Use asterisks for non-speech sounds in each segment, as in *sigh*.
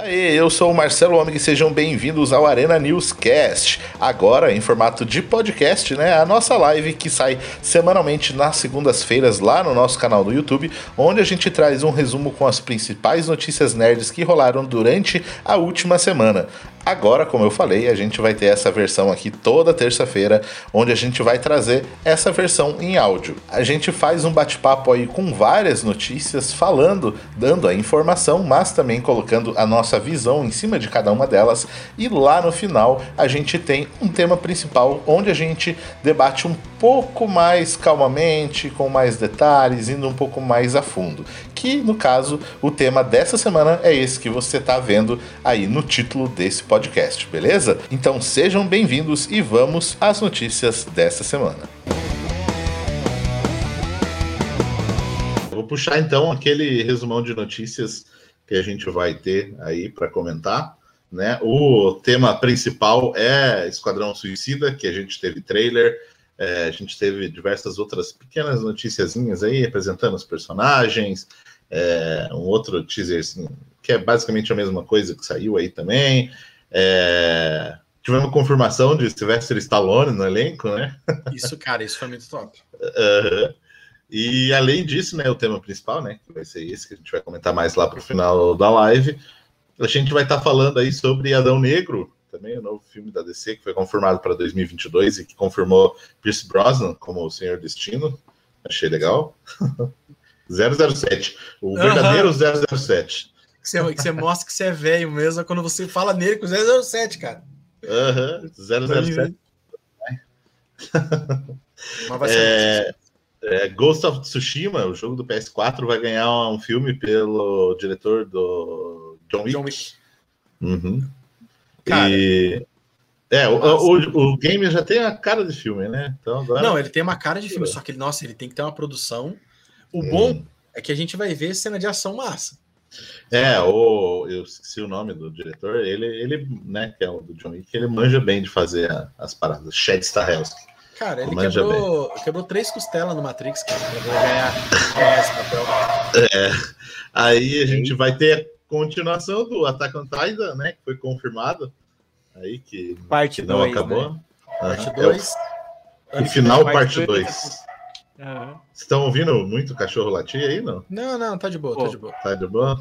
Daí, eu sou o Marcelo Omeg e sejam bem-vindos ao Arena Newscast. Agora em formato de podcast, né? A nossa live que sai semanalmente nas segundas-feiras lá no nosso canal do YouTube, onde a gente traz um resumo com as principais notícias nerds que rolaram durante a última semana. Agora, como eu falei, a gente vai ter essa versão aqui toda terça-feira, onde a gente vai trazer essa versão em áudio. A gente faz um bate-papo aí com várias notícias, falando, dando a informação, mas também colocando a nossa visão em cima de cada uma delas. E lá no final a gente tem um tema principal, onde a gente debate um pouco mais calmamente, com mais detalhes, indo um pouco mais a fundo. Que no caso, o tema dessa semana é esse que você está vendo aí no título desse podcast, beleza? Então sejam bem-vindos e vamos às notícias dessa semana. Vou puxar então aquele resumão de notícias que a gente vai ter aí para comentar. Né? O tema principal é Esquadrão Suicida, que a gente teve trailer, é, a gente teve diversas outras pequenas noticiazinhas aí apresentando os personagens, é, um outro teaser assim, que é basicamente a mesma coisa que saiu aí também. É... Tivemos confirmação de Sylvester Stallone no elenco, né? Isso, cara, isso foi muito top. *laughs* Uhum. E além disso, né, o tema principal, né, que vai ser esse que a gente vai comentar mais lá para o final da live, a gente vai estar tá falando aí sobre Adão Negro, também o novo filme da DC que foi confirmado para 2022 e que confirmou Pierce Brosnan como o Senhor Destino. Achei legal. *laughs* 007, o verdadeiro uhum. 007 que você, que você mostra que você é velho mesmo, é quando você fala nele com 007, cara. Aham, uhum, 007. *laughs* Mas vai ser é, é, Ghost of Tsushima, o jogo do PS4, vai ganhar um filme pelo diretor do John Wick. John Wick. Uhum. Cara, e... É, o, o, o, game já tem a cara de filme, né? Então agora... Não, ele tem uma cara de filme, só que, nossa, ele tem que ter uma produção. O hum. bom é que a gente vai ver cena de ação massa. É, o, eu esqueci o nome do diretor, ele, ele, né, que é o do John Wick, ele manja bem de fazer a, as paradas. Chad Stahelski. Cara, ele quebrou, quebrou três costelas no Matrix, cara, pra ganhar, esse papel. É, aí a gente vai ter a continuação do Attack on Titan, né, que foi confirmado. Aí que, parte que não dois, acabou. Né? Parte 2. É o, final, parte 2. Uhum. Estão ouvindo muito cachorro latir aí, não? Não, não, tá de boa, Pô, tá de boa. Tá de boa?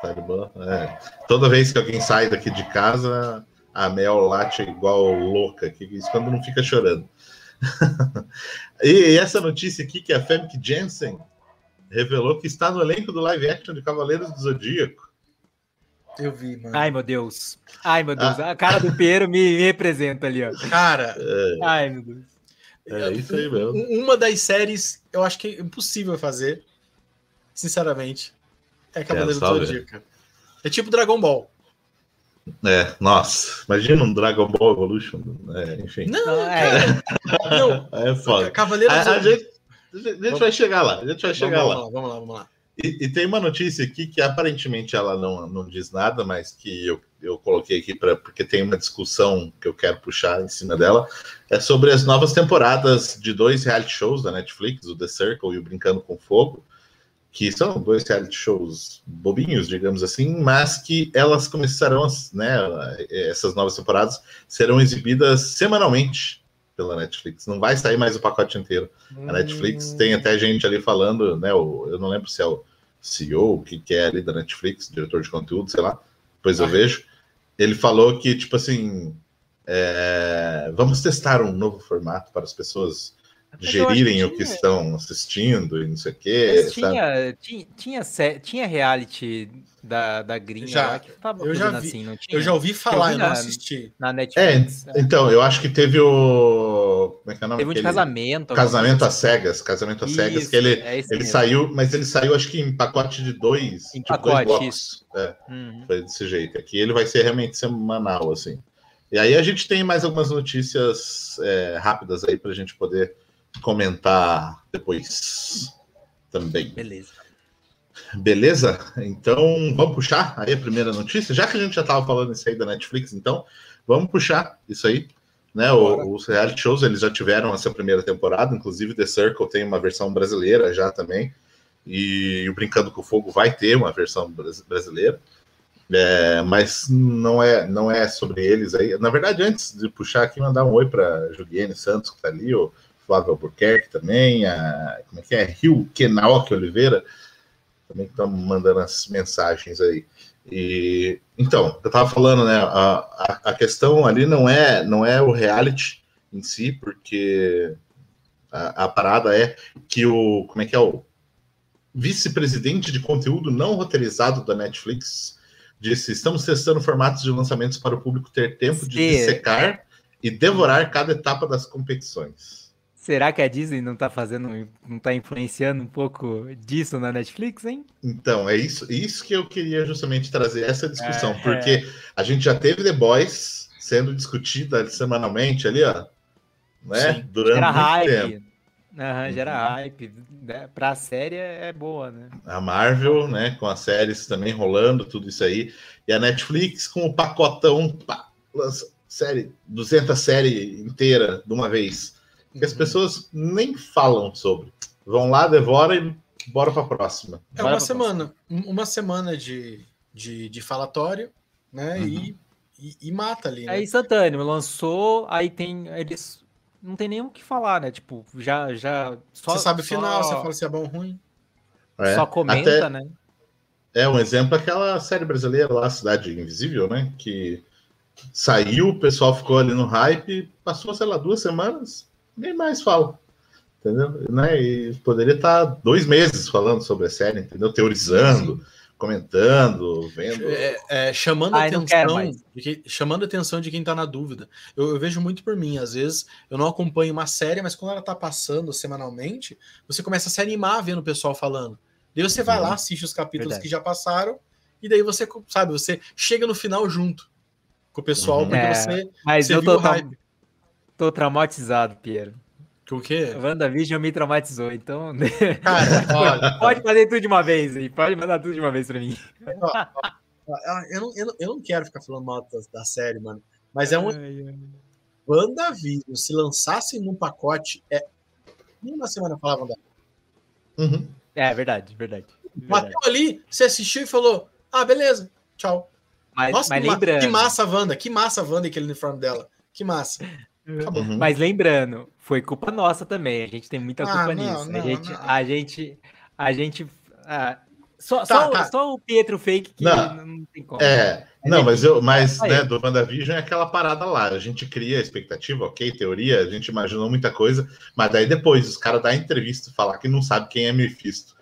Tá de boa? É. Toda vez que alguém sai daqui de casa, a Mel late igual louca, que isso quando não fica chorando. *laughs* e essa notícia aqui que a Femke Jensen revelou que está no elenco do live action de Cavaleiros do Zodíaco. Eu vi, mano. Ai, meu Deus. Ai, meu Deus. Ah. A cara do Piero me, me representa ali, ó. Cara. É. Ai, meu Deus. É isso aí mesmo. Uma das séries eu acho que é impossível fazer, sinceramente. É Cavaleiro do Zodíaco. É tipo Dragon Ball. É, nossa, imagina um Dragon Ball Evolution. É, enfim. Não, é. não. É *laughs* foda. Cavaleiro a, a, gente, a gente vai chegar lá. A gente vai chegar vamos lá. lá. Vamos lá, vamos lá. E, e, tem uma notícia aqui que aparentemente ela não, não diz nada, mas que eu, eu coloquei aqui pra, porque tem uma discussão que eu quero puxar em cima dela. É sobre as novas temporadas de dois reality shows da Netflix, o The Circle e o Brincando com Fogo, que são dois reality shows bobinhos, digamos assim, mas que elas começarão, né? Essas novas temporadas serão exibidas semanalmente pela Netflix. Não vai sair mais o pacote inteiro. A Netflix hum. tem até gente ali falando, né? O, eu não lembro se é o CEO, o que, que é ali da Netflix, diretor de conteúdo, sei lá, depois eu ah. vejo. Ele falou que, tipo assim, é, vamos testar um novo formato para as pessoas gerirem que o que estão assistindo e não sei o quê. Tinha, tinha, tinha, tinha reality da, da gringa já, lá que tava eu já vi, assim, não tinha? Eu já ouvi falar, eu, não assisti. Na Netflix. É, então, eu acho que teve o. Como é que é o nome? Teve um de casamento. Casamento às cegas. Casamento às cegas, que ele, é ele saiu, mas ele saiu, acho que em pacote de dois. Em pacote, dois blocos. isso. É, uhum. Foi desse jeito. Aqui ele vai ser realmente semanal, assim. E aí a gente tem mais algumas notícias é, rápidas aí para a gente poder comentar depois também. Beleza. Beleza? Então, vamos puxar aí a primeira notícia. Já que a gente já estava falando isso aí da Netflix, então, vamos puxar isso aí. Né, o, os reality shows eles já tiveram essa primeira temporada, inclusive The Circle tem uma versão brasileira já também, e o Brincando com Fogo vai ter uma versão brasileira. É, mas não é, não é sobre eles aí. Na verdade, antes de puxar aqui, mandar um oi para Juliane Santos, que está ali, o Flávio Albuquerque também, a, como é que é? Rio Kenaoki Oliveira, também estão mandando as mensagens aí. E, então, eu estava falando, né? A, a, questão ali não é, não é o reality em si, porque a, a parada é que o. Como é que é? O vice-presidente de conteúdo não roteirizado da Netflix disse: estamos testando formatos de lançamentos para o público ter tempo de dissecar e devorar cada etapa das competições. Será que a Disney não está fazendo, não está influenciando um pouco disso na Netflix, hein? Então, é isso, isso que eu queria justamente trazer essa discussão, é, porque é. a gente já teve The Boys sendo discutida semanalmente ali, ó, né? Sim. Durante gera muito hype. tempo. Uhum, gera uhum. hype. Né? Para a série é boa, né? A Marvel, né? Com as séries também rolando, tudo isso aí. E a Netflix com o pacotão, pá, lança série, 200 série inteira de uma vez que as pessoas nem falam sobre. Vão lá, devora e bora para a próxima. É uma semana, próxima. uma semana de, de, de falatório, né? Uhum. E, e, e, mata ali. Né? É instantâneo, lançou, aí tem eles não tem nem o que falar, né? Tipo, já já só, você sabe o final, só... você fala se é bom ou ruim. É, só comenta, até... né? É um exemplo aquela série brasileira lá, Cidade Invisível, né? Que saiu, o pessoal ficou ali no hype, passou, sei lá, duas semanas, nem mais fala. Entendeu? Né? E poderia estar dois meses falando sobre a série, entendeu? Teorizando, Sim. comentando, vendo. É, é, chamando Ai, atenção. De que, chamando atenção de quem está na dúvida. Eu, eu, vejo muito por mim. Às vezes eu não acompanho uma série, mas quando ela está passando semanalmente, você começa a se animar vendo o pessoal falando. Daí você vai lá, assiste os capítulos Verdade. que já passaram, e daí você, sabe, você chega no final junto com o pessoal, uhum. porque é, você, mas você eu viu tô, o hype. Tô traumatizado, Piero. Com o quê? WandaVision me traumatizou, então. Cara, *laughs* olha, pode fazer tudo de uma vez aí, pode mandar tudo de uma vez pra mim. Eu não, eu não, eu não quero ficar falando mal da, da série, mano. Mas é um. WandaVision, se lançasse num pacote, é. Uma semana falavam dela. Uhum. É, verdade, verdade. Bateu ali, você assistiu e falou: ah, beleza, tchau. Mas, Nossa, mas que, lembrando... que massa a Wanda, que massa a Wanda e aquele uniforme dela. Que massa. Uhum. Mas lembrando, foi culpa nossa também. A gente tem muita culpa ah, não, nisso. Não, a gente, não. a gente, a gente, ah, só, tá, só, tá. só, o Pietro fake que não, tem como. É, não, mas eu, mas né, do WandaVision é aquela parada lá. A gente cria a expectativa, ok, teoria, a gente imaginou muita coisa, mas daí depois os caras da entrevista falar que não sabe quem é Mephisto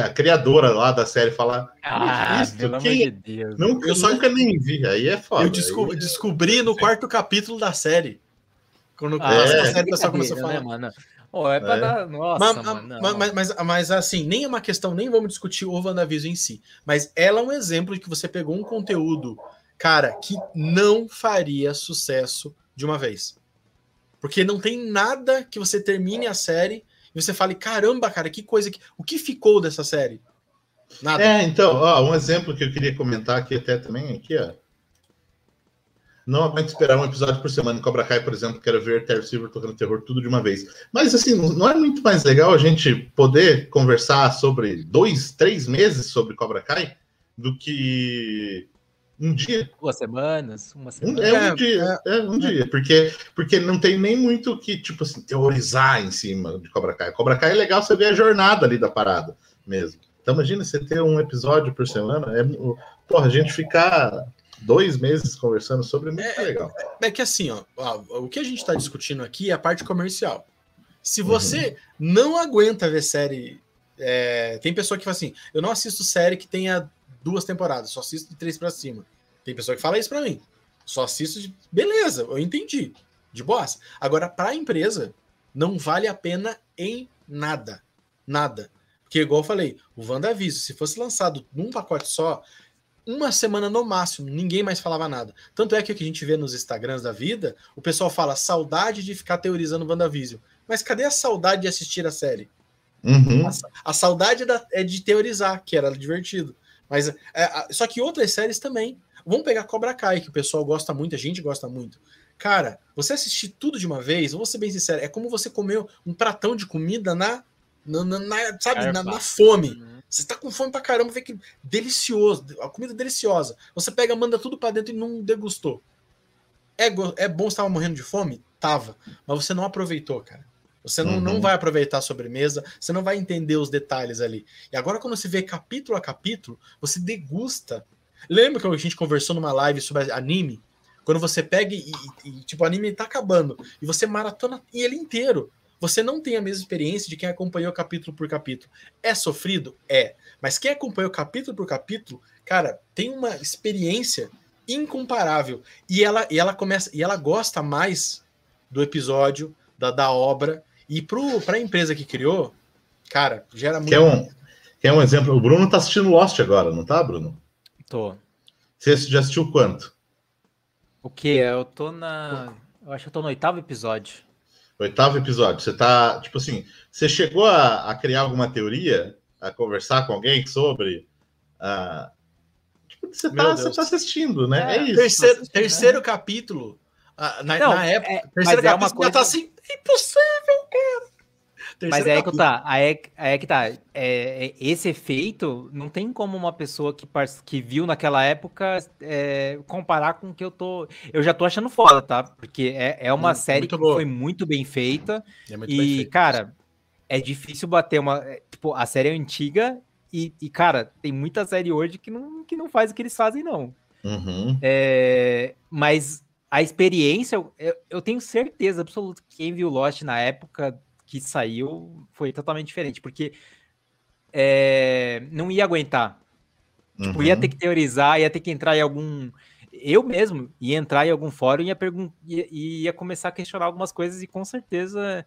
a criadora lá da série falar. Ah, pelo amor de Deus. Não, eu só nunca nem vi, aí é foda. Eu descobri, aí... descobri no quarto capítulo da série. Quando ah, é. a série, pessoal começou a falar. Né, mano? Oh, é pra é. dar. Nossa, mas, mano, mas, mas, mas, mas, assim, nem é uma questão, nem vamos discutir o WandaVision em si. Mas ela é um exemplo de que você pegou um conteúdo, cara, que não faria sucesso de uma vez. Porque não tem nada que você termine a série e você fale, caramba, cara, que coisa que. O que ficou dessa série? Nada. É, então, ó, um exemplo que eu queria comentar aqui até também, aqui, ó. Não aguento esperar um episódio por semana em Cobra Kai, por exemplo, quero ver Terry Silver tocando terror tudo de uma vez. Mas assim, não é muito mais legal a gente poder conversar sobre dois, três meses sobre Cobra Kai do que um dia. Duas semanas, uma semana. É um dia, é, é um dia, porque, porque não tem nem muito que, tipo assim, teorizar em cima de Cobra Kai. Cobra Kai é legal você ver a jornada ali da parada mesmo. Então imagina você ter um episódio por semana, é, porra, a gente ficar dois meses conversando sobre é muito é, legal. É, é, que assim, ó, o que a gente está discutindo aqui é a parte comercial. Se você uhum. não aguenta ver série. É, tem pessoa que fala assim: eu não assisto série que tenha duas temporadas, só assisto de três para cima. Tem pessoa que fala isso para mim. Só assisto de. Beleza, eu entendi. De boas. Agora, para a empresa, não vale a pena em nada. Nada. Porque, igual eu falei, o WandaVision, se fosse lançado num pacote só, uma semana no máximo, ninguém mais falava nada. Tanto é que o que a gente vê nos Instagrams da vida, o pessoal fala saudade de ficar teorizando WandaVision. Mas cadê a saudade de assistir a série? Uhum. A, a, saudade da, é de teorizar, que era divertido. Mas é, só que outras séries também. Vamos pegar Cobra Kai, que o pessoal gosta muito, a gente gosta muito. Cara, você assistir tudo de uma vez, vou ser bem sincero, é como você comer um pratão de comida na, na, na, na sabe, na, na, fome. Você tá com fome pra caramba, vê que delicioso, a comida deliciosa. Você pega, manda tudo para dentro e não degustou. É, é bom você tava morrendo de fome? Tava. Mas você não aproveitou, cara. Você não, uhum. não vai aproveitar a sobremesa, você não vai entender os detalhes ali. E agora, quando você vê capítulo a capítulo, você degusta. Lembra que a gente conversou numa live sobre anime? Quando você pega e, e tipo, o anime tá acabando, e você maratona ele inteiro. Você não tem a mesma experiência de quem acompanhou capítulo por capítulo. É sofrido? É. Mas quem acompanhou capítulo por capítulo, cara, tem uma experiência incomparável. E ela, e ela começa, e ela gosta mais do episódio, da, da obra. E para a empresa que criou, cara, gera muito. Quer um, quer um exemplo? O Bruno tá assistindo Lost agora, não tá, Bruno? Tô. Você já assistiu quanto? O que? Eu tô na. Eu acho que eu tô no oitavo episódio. Oitavo episódio. Você tá, tipo assim, você chegou a, a criar alguma teoria, a conversar com alguém sobre. Uh, tipo, você, tá, você tá assistindo, né? É, é isso. Terceiro, terceiro né? capítulo. Na, Não, na época, é, terceiro capítulo é uma coisa... tá assim, impossível, cara. Mas é aí que tá, aí é, que tá. É, é, esse efeito não tem como uma pessoa que, que viu naquela época é, comparar com o que eu tô. Eu já tô achando foda, tá? Porque é, é uma série muito que boa. foi muito bem feita. É muito e, bem cara, é difícil bater uma. É, tipo, a série é antiga e, e, cara, tem muita série hoje que não, que não faz o que eles fazem, não. Uhum. É, mas a experiência, eu, eu tenho certeza absoluta que quem viu Lost na época que saiu foi totalmente diferente, porque é, não ia aguentar. Uhum. Tipo, ia ter que teorizar, ia ter que entrar em algum. Eu mesmo ia entrar em algum fórum e ia, ia, ia começar a questionar algumas coisas e com certeza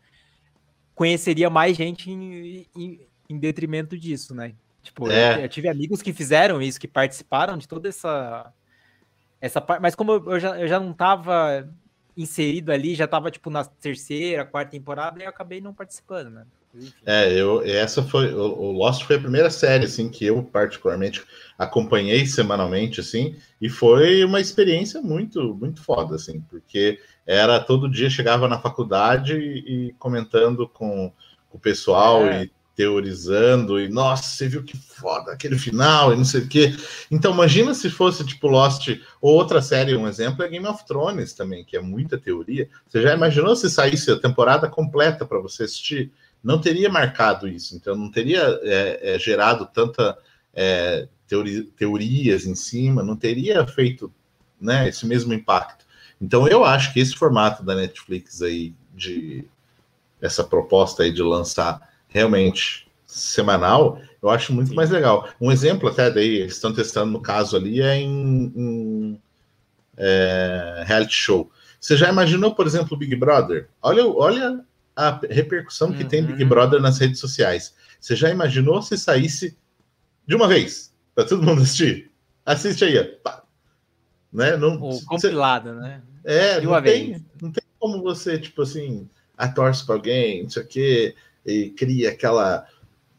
conheceria mais gente em, em, em detrimento disso, né? Tipo, é. eu, eu, tive amigos que fizeram isso, que participaram de toda essa essa parte, mas como eu já, eu já não tava inserido ali, já tava tipo na terceira, quarta temporada, e eu acabei não participando, né? É, eu, essa foi, o Lost foi a primeira série, assim, que eu particularmente acompanhei semanalmente, assim, e foi uma experiência muito, muito foda, assim, porque era todo dia, chegava na faculdade e, e comentando com, com, o pessoal é. e teorizando e nossa, você viu que foda aquele final e não sei o quê. Então imagina se fosse tipo Lost ou outra série, um exemplo é Game of Thrones também, que é muita teoria. Você já imaginou se saísse a temporada completa para você assistir? Não teria marcado isso, então não teria é, é, gerado tanta é, teori teorias em cima, não teria feito né, esse mesmo impacto. Então eu acho que esse formato da Netflix aí de essa proposta aí de lançar realmente semanal, eu acho muito Sim. mais legal. Um exemplo até daí, eles estão testando no caso ali, é em, em é, reality show. Você já imaginou, por exemplo, o Big Brother? Olha, olha a repercussão que uhum. tem Big Brother nas redes sociais. Você já imaginou se saísse de uma vez para todo mundo assistir? Assiste aí, pá. Né? Não, o compilado, você, né? É, não tem, não tem como você, tipo assim, a torce para alguém, não sei o quê e cria aquela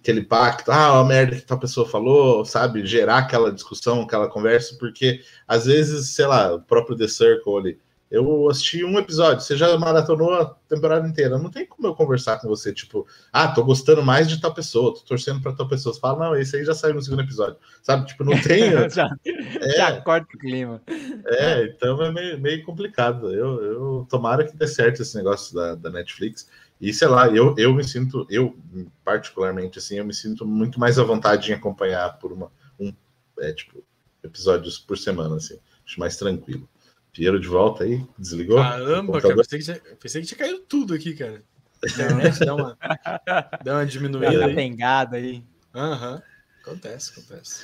aquele pacto, ah, a merda que tal pessoa falou, sabe? Gerar aquela discussão, aquela conversa, porque às vezes, sei lá, o próprio The Circle ali, eu assisti um episódio, você já maratonou a temporada inteira, não tem como eu conversar com você, tipo, ah, tô gostando mais de tal pessoa, tô torcendo pra tal pessoa. Você fala, não, esse aí já saiu no segundo episódio, sabe? Tipo, não tem. *laughs* *laughs* já, é, já corta o clima. É, então é meio, meio complicado. Eu, eu tomara que dê certo esse negócio da, da Netflix. E sei lá, eu, eu me sinto, eu particularmente assim, eu me sinto muito mais à vontade em acompanhar por uma, um, é, tipo, episódios por semana, assim. Acho mais tranquilo. Pinheiro de volta aí, desligou? Caramba, cara, pensei que, tinha, pensei que tinha caído tudo aqui, cara. internet deu uma, *laughs* deu uma diminuída aí. pengada aí. Aham, uhum. acontece, acontece.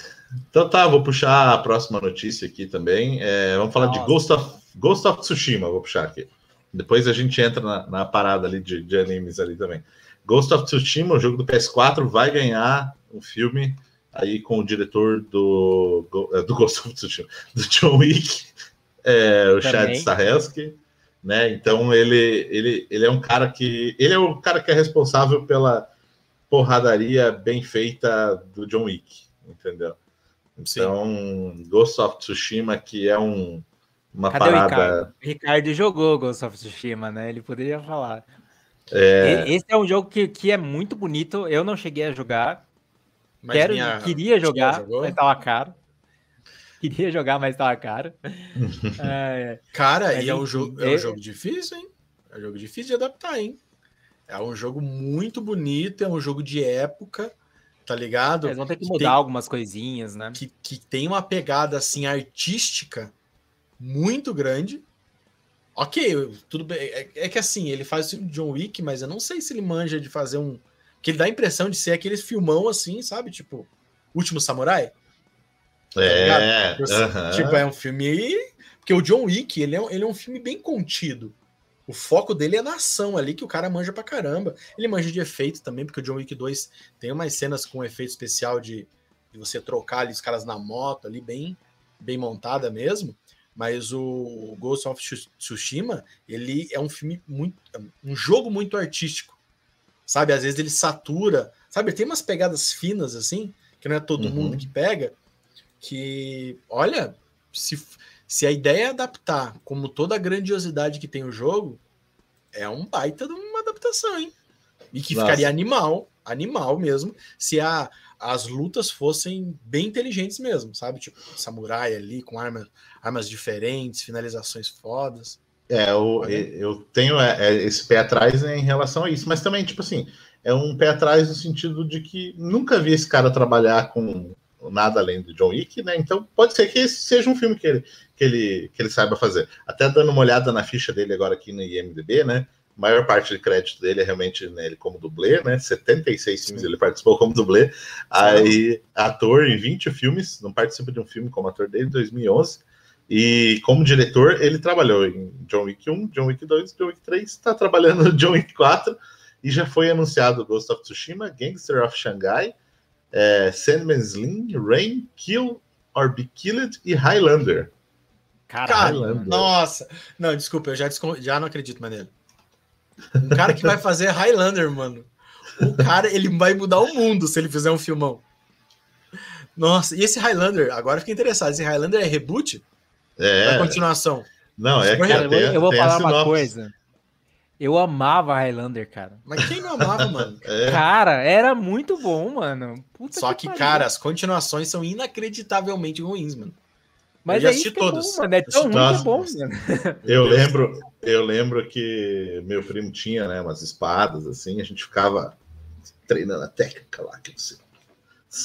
Então tá, vou puxar a próxima notícia aqui também. É, vamos falar Nossa. de Ghost of, Ghost of Tsushima, vou puxar aqui. Depois a gente entra na, na parada ali de, de, animes ali também. Ghost of Tsushima, o jogo do PS4, vai ganhar um filme aí com o diretor do, é, do Ghost of Tsushima, *laughs* do John Wick, é, o Chad Stahelski, né? Então ele, ele, ele é um cara que ele é o cara que é responsável pela porradaria bem feita do John Wick, entendeu? Então, Sim. Ghost of Tsushima, que é um, uma Cadê parada. O Ricardo? o Ricardo jogou Ghost of Tsushima, né? Ele poderia falar. É... Esse é um jogo que, que é muito bonito. Eu não cheguei a jogar. Mas Quero, minha... queria jogar, mas tava caro. Queria jogar, mas tava caro. *laughs* é, Cara, e é um, jogo, é um jogo difícil, hein? É um jogo difícil de adaptar, hein? É um jogo muito bonito, é um jogo de época, tá ligado? Eles vão ter que, que mudar tem, algumas coisinhas, né? Que, que tem uma pegada, assim, artística muito grande. Ok, tudo bem. É, é que assim, ele faz o John Wick, mas eu não sei se ele manja de fazer um que ele dá a impressão de ser aqueles filmão assim, sabe? Tipo, Último Samurai. É. Tá uh -huh. Tipo, é um filme. Porque o John Wick, ele é, ele é um filme bem contido. O foco dele é na ação ali, que o cara manja pra caramba. Ele manja de efeito também, porque o John Wick 2 tem umas cenas com efeito especial de, de você trocar ali os caras na moto ali, bem, bem montada mesmo. Mas o Ghost of Tsushima, ele é um filme muito. um jogo muito artístico sabe? Às vezes ele satura, sabe? Tem umas pegadas finas assim, que não é todo uhum. mundo que pega, que, olha, se, se a ideia é adaptar como toda a grandiosidade que tem o jogo, é um baita de uma adaptação, hein? E que Nossa. ficaria animal, animal mesmo, se a, as lutas fossem bem inteligentes mesmo, sabe? Tipo, samurai ali com armas, armas diferentes, finalizações fodas. É, eu, eu tenho é, é, esse pé atrás em relação a isso, mas também, tipo assim, é um pé atrás no sentido de que nunca vi esse cara trabalhar com nada além do John Wick, né? Então pode ser que esse seja um filme que ele, que ele, que ele saiba fazer. Até dando uma olhada na ficha dele agora aqui no IMDB, né? A maior parte de crédito dele é realmente nele como dublê, né? 76 filmes ele participou como dublê. Aí, ator em 20 filmes, não participa de um filme como ator desde 2011. E como diretor, ele trabalhou em John Wick 1, John Wick 2, John Wick 3, está trabalhando no *laughs* John Wick 4 e já foi anunciado Ghost of Tsushima, Gangster of Shanghai, é, Sandman's Slim, Rain, Kill or Be Killed e Highlander. Caralho, nossa. Não, desculpa, eu já, já não acredito mais nele. Um cara que vai fazer Highlander, mano. O cara, ele vai mudar o mundo se ele fizer um filmão. Nossa, e esse Highlander, agora fiquei interessado. Esse Highlander é reboot? É. A continuação. Não, é que cara, tem, eu vou falar uma coisa. Eu amava Highlander, cara. Mas quem não amava, mano? *laughs* É. Cara, era muito bom, mano. Puta Só que, que cara, as continuações são inacreditavelmente ruins, mano. Mas eu já é assisti todas. É, bom, mano. é tão ruim que é bom, mano. Eu lembro, eu lembro que meu primo tinha, né, umas espadas assim, a gente ficava treinando a técnica lá, que você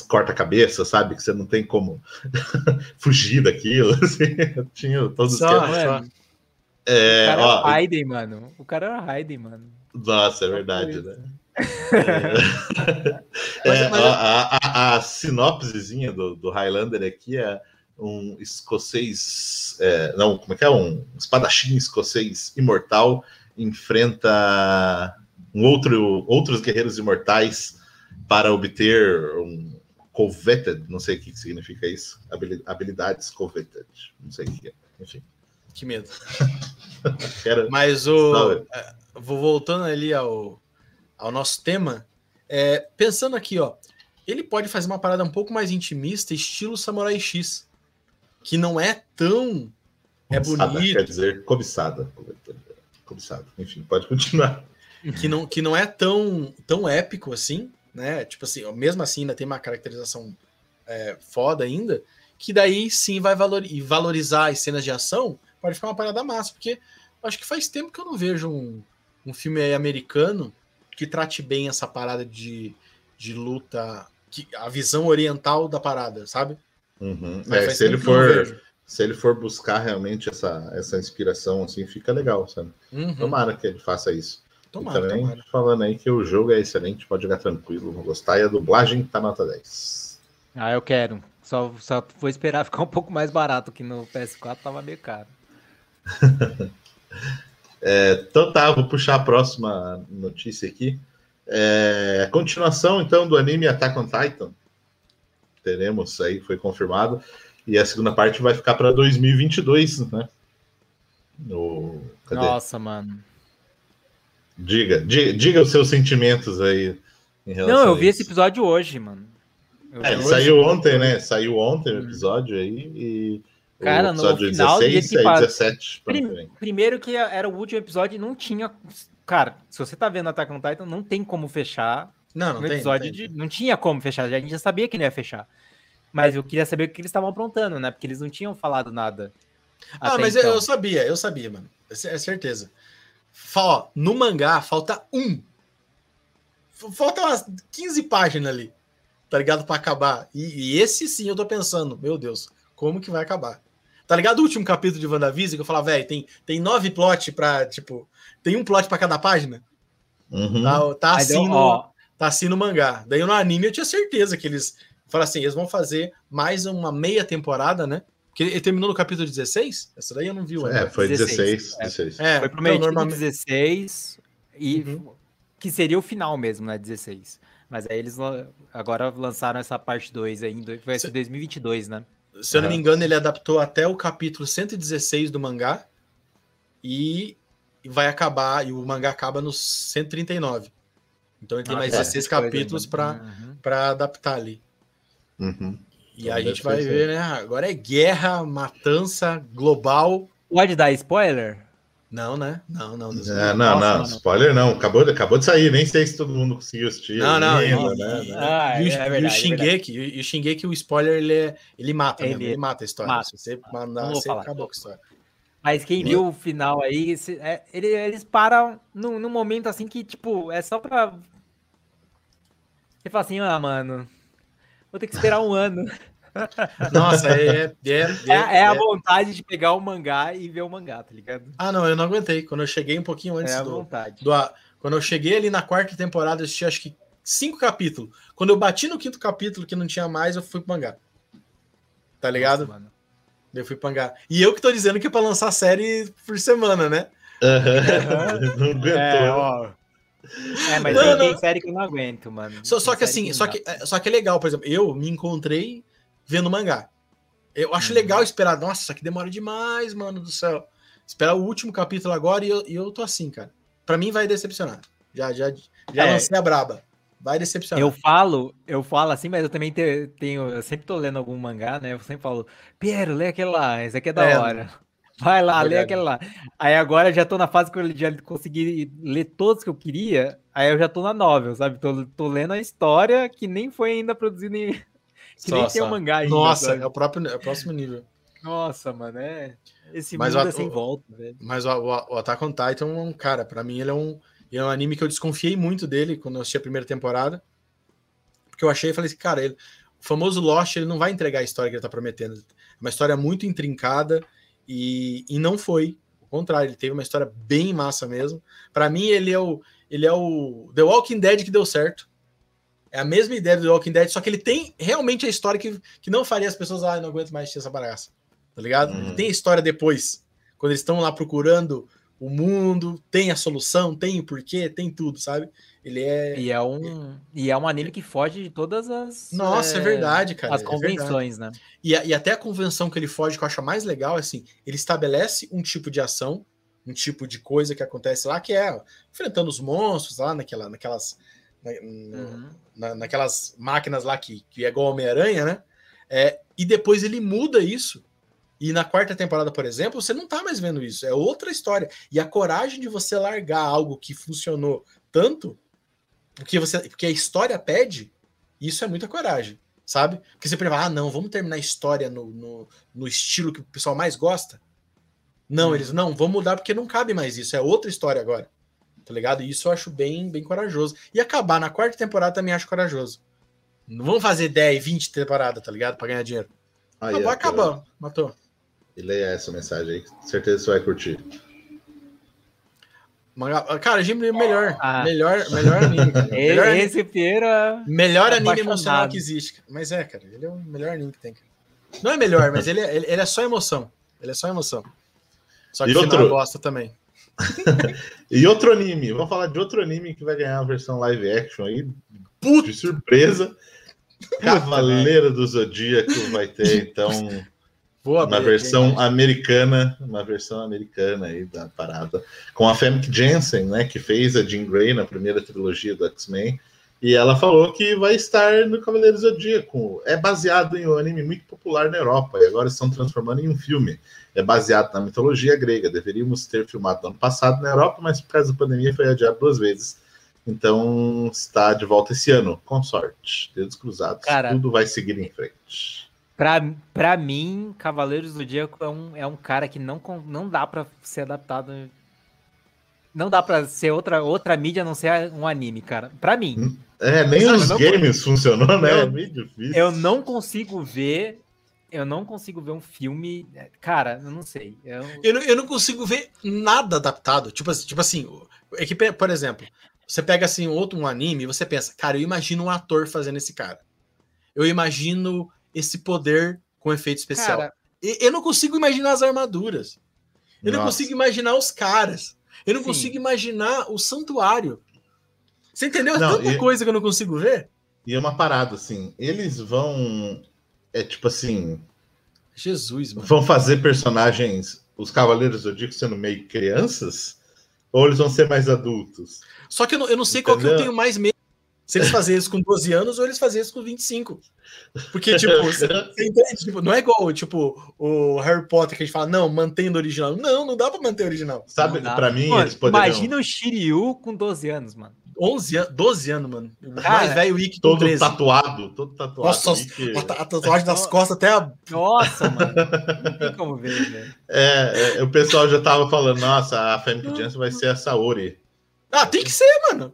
corta a cabeça, sabe? Que você não tem como *laughs* fugir daquilo. *laughs* Assim. Tinha todos os só, mano, é, o cara ó, era Raiden, mano. O cara era Raiden, mano. Nossa, é verdade, né? *laughs* É, é, a, a, a, sinopsezinha do, do Highlander aqui é um escocês, é, não, como é que é? Um espadachim escocês imortal enfrenta um outro, outros guerreiros imortais para obter um coveted, não sei o que significa isso, habilidades coveted, não sei o que é, enfim. Que medo. *laughs* Mas o é, vou voltando ali ao, ao nosso tema, é, pensando aqui, ó, ele pode fazer uma parada um pouco mais intimista, estilo Samurai X, que não é tão é bonito. Quer dizer cobiçada, cobiçada. Enfim, pode continuar. Que não, que não é tão, tão épico assim, né? Tipo assim, mesmo assim ainda tem uma caracterização é, foda ainda, que daí sim vai valorizar as cenas de ação, pode ficar uma parada massa, porque acho que faz tempo que eu não vejo um, um filme americano que trate bem essa parada de, de luta, que, a visão oriental da parada, sabe? Uhum. É, se ele for se ele for buscar realmente essa, essa inspiração, assim, fica legal, sabe? Uhum. Tomara que ele faça isso. Tomara, e também tomara. falando aí que o jogo é excelente, pode jogar tranquilo, vou gostar, e a dublagem tá nota 10. Ah, eu quero. Só, só vou esperar *laughs* ficar um pouco mais barato, que no PS4 tava meio caro. *laughs* é, então tá, vou puxar a próxima notícia aqui. É, continuação, então, do anime Attack on Titan. Teremos aí, foi confirmado. E a segunda parte vai ficar para 2022, né? No, Nossa, mano. Diga, diga, diga, os seus sentimentos aí. Não, eu vi esse episódio hoje, mano. É, ele saiu ontem, né? Saiu ontem o hum. episódio aí e. Cara, no final 16 e 17 Prim, Primeiro que era o último episódio e não tinha. Cara, se você tá vendo Attack on Titan, não tem como fechar Não, não no tem, episódio não, tem. de- não tinha como fechar, a gente já sabia que não ia fechar. Mas eu queria saber o que eles estavam aprontando, né? Porque eles não tinham falado nada. Ah, até mas eu- então. eu sabia, eu sabia, mano. É cer- é certeza. Fala, ó, no mangá falta um. Falta umas 15 páginas ali. Tá ligado? Pra acabar. E, e esse sim eu tô pensando, meu Deus, como que vai acabar? Tá ligado o último capítulo de WandaVision que eu falava, velho, tem, tem nove plot pra, tipo, tem um plot pra cada página? Uhum. Tá, tá assim no, ó, tá assim no mangá. Daí no anime eu tinha certeza que eles. Fala assim, eles vão fazer mais uma meia temporada, né? Porque ele terminou no capítulo 16? Essa daí eu não vi ainda. É, foi 16, 16. 16. É, foi então, prometido normalmente- 16 e Uhum. que seria o final mesmo, né? 16. Mas aí eles agora lançaram essa parte 2 ainda, foi esse Se- 2022, né? Se eu não me engano, ele adaptou até o capítulo 116 do mangá e e vai acabar, e o mangá acaba no 139. Então ele tem Ah, mais é, 16 coisa capítulos para Uhum. pra adaptar ali. Uhum. E Então a gente vai ser ver, né? Agora é guerra, matança global. Pode dar spoiler? Não, né? Não, não. Deus É, não, Nossa, não, mano. spoiler não. Acabou, de- acabou de sair, nem sei se todo mundo conseguiu assistir. Não, não, ainda, não. né, né? Ah, e o, é e o é Shingeki, e o Shingeki, o spoiler, ele, é, ele mata, Ele ele mata a história. mata. Se você Não mandar, você falar. acabou com a história. Mas quem viu o final aí, se- é, ele- eles param num, num momento assim que, tipo, é só pra. Você fala assim, ah, mano, vou ter que esperar um ano. *laughs* Nossa, é. é, é, É, é a é- vontade de pegar o mangá e ver o mangá, tá ligado? Ah, não, eu não aguentei. Quando eu cheguei um pouquinho antes É a do, vontade. do Quando eu cheguei ali na quarta temporada, eu assisti acho que cinco capítulos. Quando eu bati no quinto capítulo que não tinha mais, eu fui pro mangá. Tá ligado? Nossa, mano. Eu fui mangá. E eu que tô dizendo que é pra lançar série por semana, né? Aham. Não aguentou. É, ó. É, mas Não, tem, não. tem série que eu não aguento, mano. Só, só que assim, não só que, é, só que é legal, por exemplo, eu me encontrei vendo mangá. Eu acho Uhum. legal esperar. Nossa, isso aqui demora demais, mano do céu. Esperar o último capítulo agora e eu, e eu tô assim, cara. Pra mim vai decepcionar. Já, já, já É. lancei a braba. Vai decepcionar. Eu falo, eu falo assim, mas eu também te- tenho, eu sempre tô lendo algum mangá, né? Eu sempre falo, Piero, lê aquele lá, esse aqui é da É, hora. *laughs* Vai lá, lê aquele lá. Aí agora eu já tô na fase que eu já consegui ler todos que eu queria, aí eu já tô na novel, sabe? Tô, tô lendo a história que nem foi ainda produzida em... *laughs* Que nem Só, tem o só. mangá ainda, Nossa, sabe? é o, próprio, é o próximo nível. Nossa, mano, é... Esse Mas mundo o- é sem volta, velho. Mas o, o, o Attack on Titan, é um cara, pra mim ele é um, ele é um anime que eu desconfiei muito dele quando eu assisti a primeira temporada. Porque eu achei e falei assim, cara, ele, o famoso Lost, ele não vai entregar a história que ele tá prometendo. É uma história muito intrincada e, e não foi. Ao contrário, ele teve uma história bem massa mesmo. Pra mim, ele é o ele é o The Walking Dead que deu certo. É a mesma ideia do The Walking Dead, só que ele tem realmente a história que, que não faria as pessoas, ah, não aguento mais assistir essa bagaça. Tá ligado? Uhum. Ele tem a história depois. Quando eles estão lá procurando o mundo, tem a solução, tem o porquê, tem tudo, sabe? Ele é. E é um, e é um anime que foge de todas as... Nossa, é, verdade, cara. As é convenções, né? E, e até a convenção que ele foge, que eu acho mais legal, é assim, ele estabelece um tipo de ação, um tipo de coisa que acontece lá, que é enfrentando os monstros lá naquela, naquelas. na- Uhum. na- naquelas máquinas lá que, que é igual Homem-Aranha, né? É, e depois ele muda isso. E na quarta temporada, por exemplo, você não tá mais vendo isso. É outra história. E a coragem de você largar algo que funcionou tanto, porque, você, porque a história pede, isso é muita coragem, sabe? Porque você prevê, ah, não, vamos terminar a história no, no, no estilo que o pessoal mais gosta. Não, Uhum. eles, não, vamos mudar porque não cabe mais isso. É outra história agora. Tá ligado? E isso eu acho bem, bem corajoso. E acabar na quarta temporada também acho corajoso. Não vamos fazer 10, 20 temporadas, tá ligado? Pra ganhar dinheiro. Aí, Acabou, ó, acabou. Matou. E leia essa mensagem aí, com certeza você vai curtir. Cara, Ghibli é melhor. Ah. Melhor, melhor anime. Cara. *laughs* Melhor, Esse Piero é- melhor anime apaixonado. emocional que existe. cara. Mas é, cara. Ele é o melhor anime que tem. Cara. Não é melhor, mas ele é, ele, ele é só emoção. Ele é só emoção. Só que E outro? gosta também. *laughs* E outro anime, vamos falar de outro anime que vai ganhar a versão live action aí, Puta, de surpresa. Cavaleiro do Zodíaco vai ter, *laughs* então, uma aqui, versão hein? americana, uma versão americana aí da parada, com a Famke Jensen, né, que fez a Jean Grey na primeira trilogia do X-Men, e ela falou que vai estar no Cavaleiro do Zodíaco. É baseado em um anime muito popular na Europa, e agora estão transformando em um filme. É baseado na mitologia grega. Deveríamos ter filmado no ano passado na Europa, mas por causa da pandemia foi adiado duas vezes. Então está de volta esse ano, com sorte. Dedos cruzados. Cara, tudo vai seguir em frente. Pra, pra mim, Cavaleiros do Zodíaco é um, é um cara que não, não dá pra ser adaptado. Não dá pra ser outra, outra mídia a não ser um anime, cara. Pra mim. É, nem Sabe, os games funcionou, né? Eu, é meio difícil. Eu não consigo ver. Eu não consigo ver um filme. Cara, eu não sei. Eu, eu, não, eu não consigo ver nada adaptado. Tipo, tipo assim, é que, por exemplo, você pega assim outro um anime e você pensa, cara, eu imagino um ator fazendo esse cara. Eu imagino esse poder com efeito especial. Cara, eu não consigo imaginar as armaduras. Eu Nossa. não consigo imaginar os caras. Eu não Sim. consigo imaginar o santuário. Você entendeu? É não, tanta e, coisa que eu não consigo ver. E é uma parada, assim. Eles vão. É tipo assim. Jesus, mano. Vão fazer personagens, os Cavaleiros do Zodíaco, sendo meio crianças? Ou eles vão ser mais adultos? Só que eu não, eu não sei Entendeu? qual que eu tenho mais medo. Se eles fazerem isso com 12 anos ou eles fazerem isso com 25. Porque, tipo, *laughs* você, entende? Tipo, não é igual, tipo, o Harry Potter que a gente fala, não, mantendo o original. Não, não dá pra manter o original. Sabe, pra mim, mano, eles poderiam... Imagina o Shiryu com 12 anos, mano. 11 anos, 12 anos, mano. Cara, mais velho o Ikki todo 13. tatuado, todo tatuado. Nossa, a, a, tatuagem das costas até a... Nossa, mano. Não tem *laughs* como ver, velho. É, é, o pessoal já tava falando, nossa, a Famke Janssen vai ser a Saori. Ah, tem que ser, mano.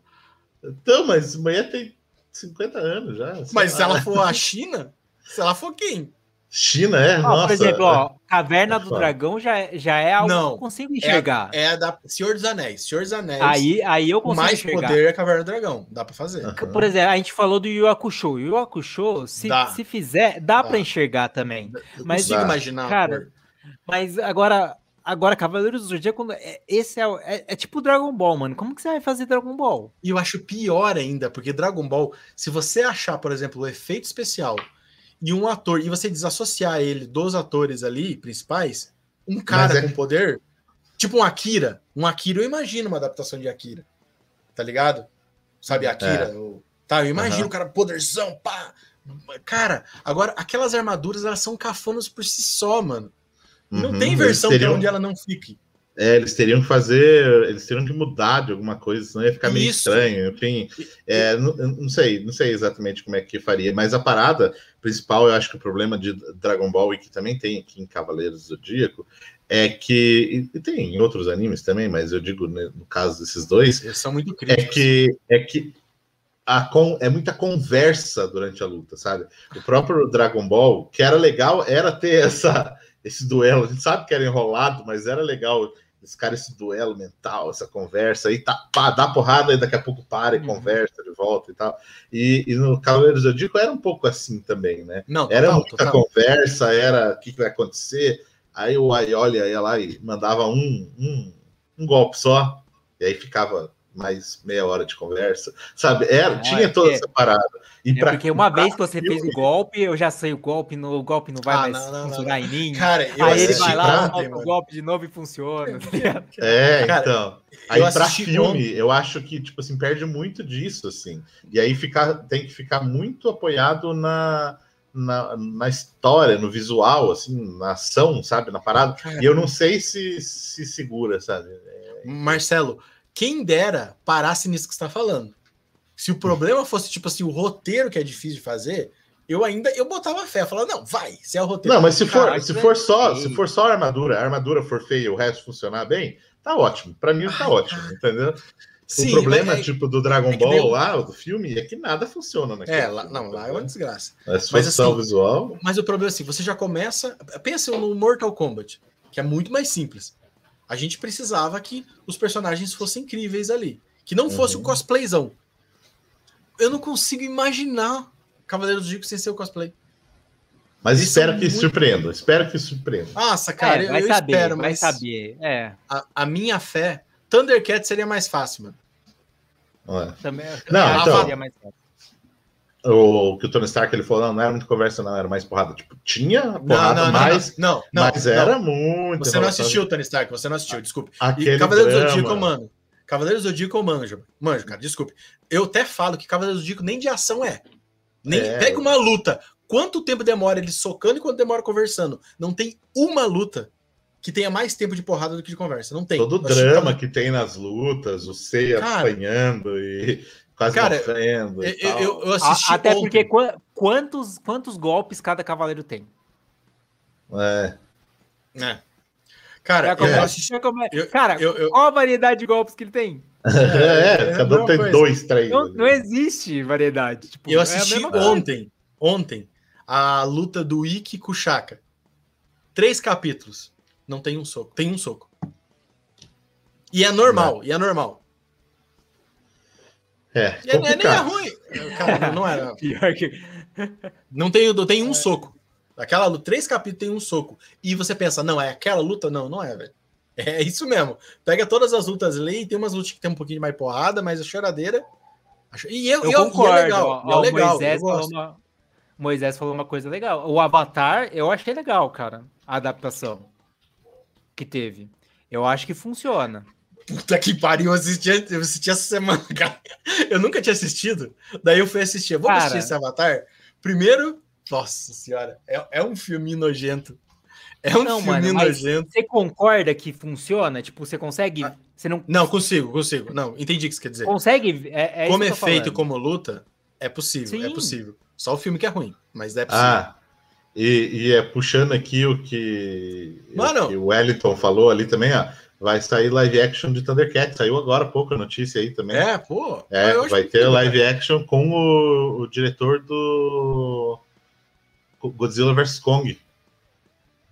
Então, mas amanhã tem 50 anos já. Mas lá. se ela for a China, se ela for quem? China, é? Nossa, por exemplo, ó, Caverna do Dragão já, já é algo não, que eu consigo enxergar. É, é da Senhor dos Anéis. Senhor dos Anéis. Aí, aí eu consigo mais enxergar. poder é Caverna do Dragão. Dá pra fazer. Uhum. Por exemplo, a gente falou do Yu Hakusho. Yu Hakusho, se, se fizer, dá, dá. pra enxergar também. Eu mas, consigo imaginar. Cara, mas agora, Agora, Cavaleiros do Zodíaco, é, esse é, é, é, tipo Dragon Ball, mano. Como que você vai fazer Dragon Ball? E eu acho pior ainda, porque Dragon Ball, se você achar, por exemplo, o efeito especial e um ator, e você desassociar ele dos atores ali, principais, um cara é... com poder, tipo um Akira. Um Akira, eu imagino uma adaptação de Akira. Tá ligado? Sabe, Akira? É. Eu, tá, eu imagino o uhum. cara poderzão, pá. Cara, agora, aquelas armaduras, elas são cafonas por si só, mano. Não uhum, tem versão teriam... onde ela não fique. É, eles teriam que fazer, eles teriam que mudar de alguma coisa, senão ia ficar meio Isso. estranho. Enfim, é, não, não, sei, não sei exatamente como é que faria, mas a parada principal, eu acho que o problema de Dragon Ball e que também tem aqui em Cavaleiros do Zodíaco é que e tem em outros animes também, mas eu digo né, no caso desses dois, eles são muito é críticos. É que é que a com, é muita conversa durante a luta, sabe? O próprio Dragon Ball, que era legal, era ter essa esse duelo. A gente sabe que era enrolado, mas era legal esse cara, esse duelo mental, essa conversa aí, tá, pá, dá porrada e daqui a pouco para e uhum. conversa de volta e tal. E, e no Cavaleiros do Dico era um pouco assim também, né? Não, era total, muita total. conversa, era o que, que, vai acontecer. Aí o Aioli ia lá e mandava um, um, um golpe só, e aí ficava mais meia hora de conversa, sabe? Era, tinha é toda essa parada. E é pra, porque uma vez que você filme... fez o golpe, eu já sei o golpe, no, o golpe não vai ah, mais não, não, funcionar não, em mim. Cara, aí ele vai lá, pra... o golpe de novo e funciona. Tá *laughs* é, cara, então. Aí para filme, eu acho que tipo assim perde muito disso assim. E aí ficar tem que ficar muito apoiado na na, na história, no visual, assim, na ação, sabe, na parada. E eu não sei se se segura, sabe? É... Marcelo, quem dera parasse nisso que você está falando. Se o problema fosse, tipo assim, o roteiro que é difícil de fazer, eu ainda eu botava fé, falava, não, vai, se é o roteiro. Não, mas se for, se for só, se for só a armadura, a armadura for feia e o resto funcionar bem, tá ótimo. Para mim tá ótimo, entendeu? Sim, o problema, é, tipo, do Dragon é Ball deu... lá, do filme, é que nada funciona naquele É, lá, não, lá é uma desgraça. Mas, mas assim, visual... Mas o problema é assim, você já começa... Pensa no Mortal Kombat, que é muito mais simples. A gente precisava que os personagens fossem incríveis ali. Que não fosse uhum. um cosplayzão. Eu não consigo imaginar Cavaleiro do Zodíaco sem ser o cosplay. Mas Eles espero que muito... surpreenda. Espero que surpreenda. Nossa, cara, é, vai eu, saber, espero, vai saber. É. A, a, minha fé, Thundercat seria mais fácil, mano. Ué. Também, não, então, seria mais fácil o que o Tony Stark ele falou, não, não era muito conversa, não, era mais porrada. Tipo, tinha porrada, não, não, mas, não, não, mas era muito. Você não assistiu o Tony Stark, você não assistiu, desculpe. Aquele e Cavaleiro do Zodíaco mano. Cavaleiro do Zodíaco eu manjo. Manjo, cara, desculpe. Eu até falo que Cavaleiro do Zodíaco nem de ação é. Nem é. pega uma luta. Quanto tempo demora ele socando e quanto demora conversando? Não tem uma luta. que tenha mais tempo de porrada do que de conversa. Não tem. Todo o drama que tem nas lutas, o Seiya apanhando e quase cara, morrendo. e Eu, tal. eu, eu assisti A- Até ontem. porque qua- quantos, quantos golpes cada cavaleiro tem? É. É. Cara, já come- eu- Cara, eu- eu- qual a variedade de golpes que ele tem? É, é a cada um tem coisa. dois, três. Não, não existe variedade. Tipo, Eu é a assisti coisa. ontem, ontem, a luta do Ikki com o Shaka. Três capítulos. Não tem um soco. Tem um soco. E é normal, e é normal. É, E é- nem é complicado. ruim. Cara, não era. *laughs* Pior que. *laughs* Não tem, não tem um soco. Aquela luta, três capítulos tem um soco. E você pensa, não, é aquela luta? Não, não é, velho. É isso mesmo. Pega todas as lutas ali, tem umas lutas que tem um pouquinho mais porrada, mas a choradeira. E eu, Eu e eu- e concordo. é legal. ó, e é legal. Moisés, eu falou uma, Moisés falou uma coisa legal. O Avatar, eu achei legal, cara. A adaptação que teve. Eu acho que funciona. Puta que pariu, eu assisti, eu assisti essa semana, *laughs* cara. Eu nunca tinha assistido. Daí eu fui assistir. Vou Cara. assistir esse Avatar. Primeiro, nossa senhora, é, é um filminho nojento. É um Não, filminho mano, nojento. você concorda que funciona? Tipo, você consegue. Ah. Você não Não, consigo, consigo. Não, entendi o que você quer dizer. consegue. É, é como é feito como luta, é possível, é Sim. possível. Só o filme que é ruim, mas é possível. Ah, e, e é puxando aqui o que, Mano. o que o Wellington falou ali também, ó. Vai sair live action de Thundercat. Saiu agora há pouco a notícia aí também. é, pô. É, vai ter live action com o, o diretor do Godzilla vs Kong.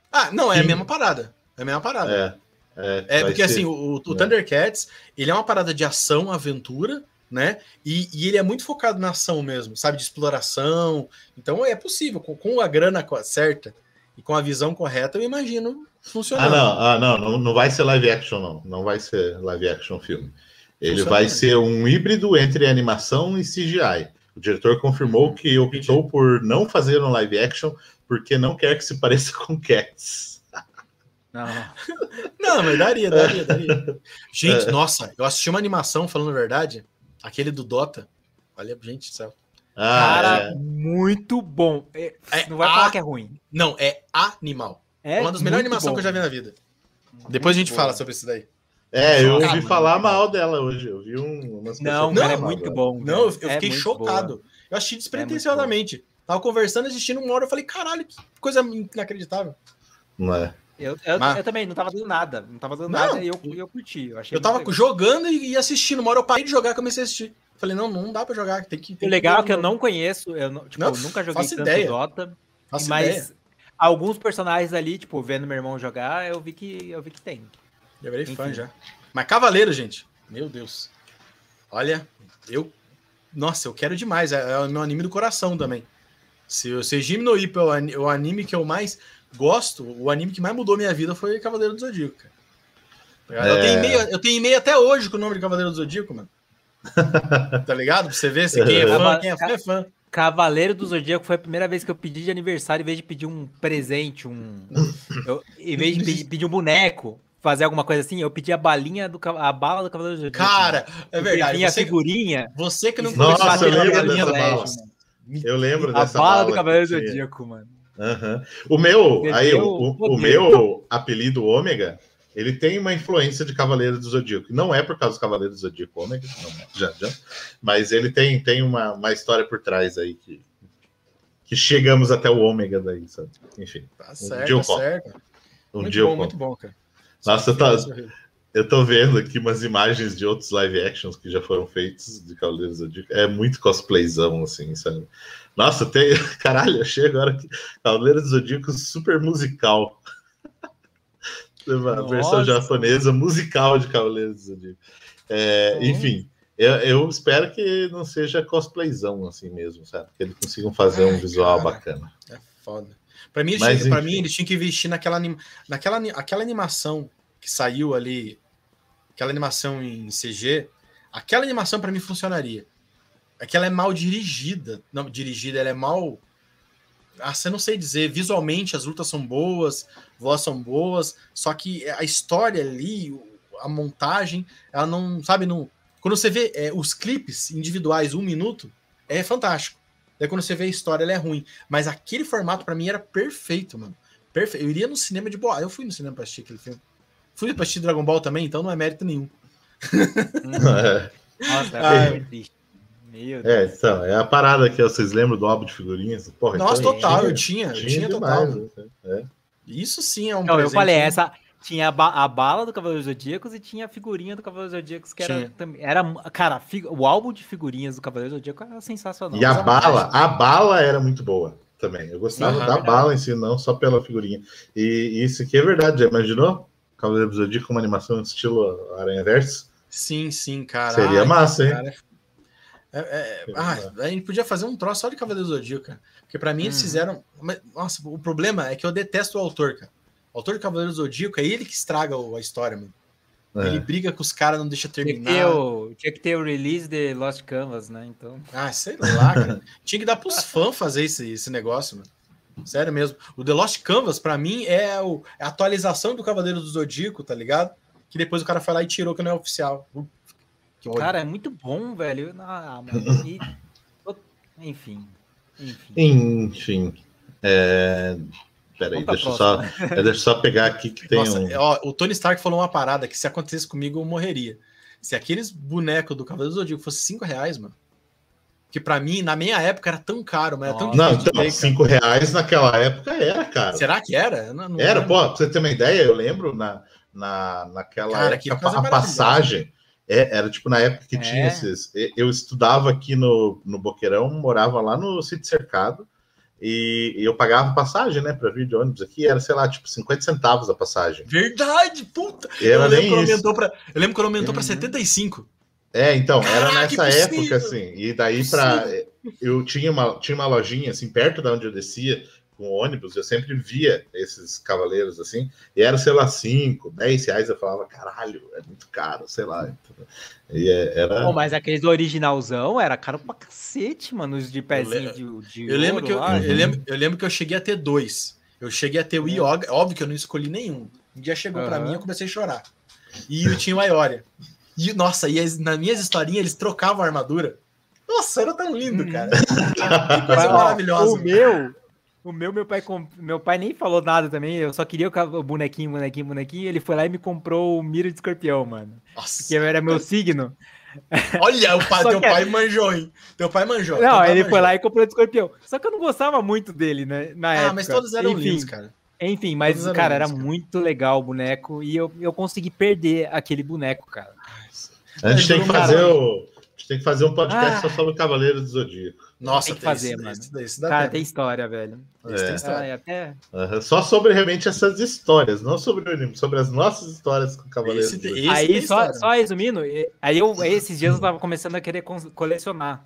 Ah, não, é a Sim. mesma parada. É a mesma parada. É, é, É, porque ser- assim, o, o É. Thundercats, ele é uma parada de ação, aventura, né? E, e ele é muito focado na ação mesmo, sabe? De exploração. Então é possível, com, com a grana certa e com a visão correta, eu imagino Ah, funcionando. não, ah, não, não, não vai ser live action, não. Não vai ser live action filme. Ele vai ser um híbrido entre animação e CGI. O diretor confirmou que optou por não fazer um live action porque não quer que se pareça *laughs* com Cats. Não. Não, mas daria, daria, daria. *laughs* Gente, É. nossa, eu assisti uma animação, falando a verdade, aquele do Dota. Olha, gente do céu. Ah, Cara, é. muito bom. É, É, não vai ah, falar que é ruim. Não, é animal. É uma das melhores muito animações que eu já vi na vida. Depois a gente Muito fala sobre isso daí. É, eu ouvi falar mal dela hoje. Eu vi um, umas Não, cara, é muito dela. bom. Não, eu, eu É fiquei muito chocado. boa. Eu assisti despretensiosamente. Tava conversando, assistindo uma hora, eu falei, caralho, que coisa inacreditável. Não é? Eu, eu, Mas- eu também não tava dando nada. Não tava dando Não. nada e eu, eu curti. Eu, achei Eu tava muito legal. jogando e, e assistindo. Uma hora eu parei de jogar e comecei a assistir. Falei, não, não dá pra jogar, tem que. O Tem legal é que eu não conheço, eu não, tipo, Não, eu nunca joguei faço tanto ideia. Dota, Faço mas ideia. Alguns personagens ali, tipo, vendo meu irmão jogar, eu vi que eu vi que tem. Já virei fã já. Mas Cavaleiro, gente. Meu Deus. Olha, eu. Nossa, eu quero demais. É, é o meu anime do coração também. Se o Seijimi no Ippo é o ani- o anime que eu mais gosto, o anime que mais mudou minha vida foi Cavaleiro do Zodíaco, cara. Eu, É. tenho e-mail, eu tenho e-mail até hoje com o nome de Cavaleiro do Zodíaco, mano. *laughs* tá ligado? Pra você ver se quem é *laughs* fã, quem é fã é fã. Cavaleiro do Zodíaco foi a primeira vez que eu pedi de aniversário, em vez de pedir um presente, um. eu- em vez de pedir, pedir um boneco, fazer alguma coisa assim, eu pedi a balinha do a bala do Cavaleiro do Zodíaco. Cara, é verdade. A Você, figurinha. você que não Nossa, conhece eu a lembro dessa bala. mano. Eu lembro A dessa bala do Cavaleiro do. Zodíaco, mano. Aham. O meu, Entendeu? aí, o, o- meu apelido Ômega, ele tem uma influência de Cavaleiro do Zodíaco. Não é por causa do Cavaleiro do Zodíaco Ômega, não é, já, já. Mas ele tem, tem uma, uma história por trás aí que, que chegamos até o Ômega daí, sabe? Enfim, Tá Um certo, dia eu tá certo. um muito dia bom, eu muito bom, cara. Nossa, tá-. Eu tô vendo aqui umas imagens de outros live actions que já foram feitos de Cavaleiros do Zodíaco. É muito cosplayzão, assim, sabe? Nossa, tem. *laughs* Caralho, achei agora que Cavaleiros do Zodíaco super musical. Uma versão Nossa. japonesa musical de Cavaleiros do Zodíaco. É. Enfim, eu, eu espero que não seja cosplayzão assim mesmo, sabe? Que eles consigam fazer um Ai, visual cara. bacana. É foda. Pra mim, ele Mas, tinha, pra enfim. mim, ele tinha que investir naquela, naquela aquela animação que saiu ali, aquela animação em CG, aquela animação pra mim funcionaria. É que ela é mal dirigida. Não, dirigida, ela é mal. Ah, você não sei dizer. Visualmente, as lutas são boas, vozes são boas, só que a história ali, a montagem, ela não. Sabe, não. Quando você vê é, os clipes individuais, um minuto, é fantástico. Daí quando você vê a história, ela é ruim. Mas aquele formato pra mim era perfeito, mano. Perfeito. Eu iria no cinema de boa. Eu fui no cinema pra assistir aquele filme. Fui pra assistir Dragon Ball também, então não é mérito nenhum. É. *laughs* Nossa, Ah, é é. muito triste. Meu É, Deus. então, é a parada que vocês lembram do álbum de figurinhas? Porra, Nossa, então, total, eu tinha, tinha. Eu tinha demais, total. né? Isso sim é um Não, eu presente, falei, né? essa tinha a, ba- a bala do Cavaleiro Zodíacos e tinha a figurinha do Cavaleiro Zodíacos, que era também. Era, cara, o álbum de figurinhas do Cavaleiro Zodíaco era sensacional. E a bala, a bala era muito boa também. Eu gostava Aham, da verdade. bala em si, não só pela figurinha. E, e isso aqui é verdade, já imaginou? Cavaleiro Zodíaco com uma animação estilo Aranha Verso? Sim, sim, cara. Seria Ai, massa, hein? cara, é- é- ah, a gente podia fazer um troço só de Cavaleiro do Zodíaco, cara. Porque pra mim eles Uhum. fizeram. mas, Nossa, o problema é que eu detesto o autor, cara. O autor de Cavaleiro do Zodíaco é ele que estraga o- a história, mano. É. Ele briga com os caras, não deixa Tinha que, terminar. o, tinha que ter o release de Lost Canvas, né? Então. Ah, sei lá, cara. *laughs* Tinha que dar pros fãs fazer esse, esse negócio, mano. Sério mesmo. O The Lost Canvas, pra mim, é, o- é a atualização do Cavaleiro do Zodíaco, tá ligado? Que depois o cara foi lá e tirou que não é oficial. Cara, é muito bom, velho. Ah, mano. *laughs* E- enfim. Enfim. Enfim. É... Peraí, deixa eu, só, é, deixa eu só pegar aqui que tem Nossa, um. ó, o Tony Stark falou uma parada que se acontecesse comigo eu morreria. Se aqueles bonecos do Cavaleiro do Zodíaco fossem 5 reais, mano. Que pra mim, na minha época, era tão caro, mas era tão. Não, então, reais naquela época era, cara. Será que era? Não, não Era, lembro. pô, pra você ter uma ideia, eu lembro na, na, naquela Cara, época, coisa a passagem é, era tipo na época que É. tinha esses. Eu estudava aqui no, no Boqueirão, morava lá no Sítio Cercado, e, e eu pagava passagem, né, pra vir de ônibus aqui, era, sei lá, tipo 50 centavos a passagem. Verdade, puta! Era eu, lembro nem isso. aumentou pra, eu lembro quando aumentou pra Uhum. 75. É, então, era Caraca, nessa época, assim. E daí pra. Eu tinha uma, tinha uma lojinha, assim, perto da onde eu descia com ônibus, eu sempre via esses cavaleiros, assim, e era, sei lá, 5, 10 reais. Eu falava, caralho, é muito caro, sei lá. E é- era. Pô, mas aqueles do originalzão era caro pra cacete, mano. Os de pezinho de, de Eu lembro, ouro que eu, lá. eu, lembro, eu lembro que eu cheguei a ter dois. Eu cheguei a ter o Yoga, óbvio que eu não escolhi nenhum. Um dia chegou pra Aham. mim e eu comecei a chorar. E eu tinha o Ioria. E, nossa, e as- nas minhas historinhas eles trocavam a armadura. Nossa, era tão lindo, Uhum. cara. Que coisa maravilhosa. O meu, o meu, meu pai, comp- meu pai nem falou nada também. Eu só queria o o bonequinho, bonequinho, bonequinho. Ele foi lá e me comprou o Mira de escorpião, mano. Nossa, Que era meu signo. olha, o *laughs* pai, teu que- pai manjou, hein? Teu pai manjou. Não, pai ele manjou. foi lá e comprou de escorpião. Só que eu não gostava muito dele, né? Na Ah, época. mas todos eram Enfim, lindos, cara. Enfim, mas, Todos cara, era lindos, cara. muito legal o boneco. E eu, eu consegui perder aquele boneco, cara. A gente tem que fazer o. A gente tem que fazer um podcast Ah. só sobre o Cavaleiro do Zodíaco. Nossa, Tem que fazer, esse- mano. esse dá Cara, tempo. tem história, velho. Esse tem É. história. Ai, até... Aham, Só sobre realmente essas histórias, não sobre o anime, sobre as nossas histórias com o Cavaleiro Esse esse Aí, só, história. só resumindo, aí eu, esses dias eu tava começando a querer colecionar.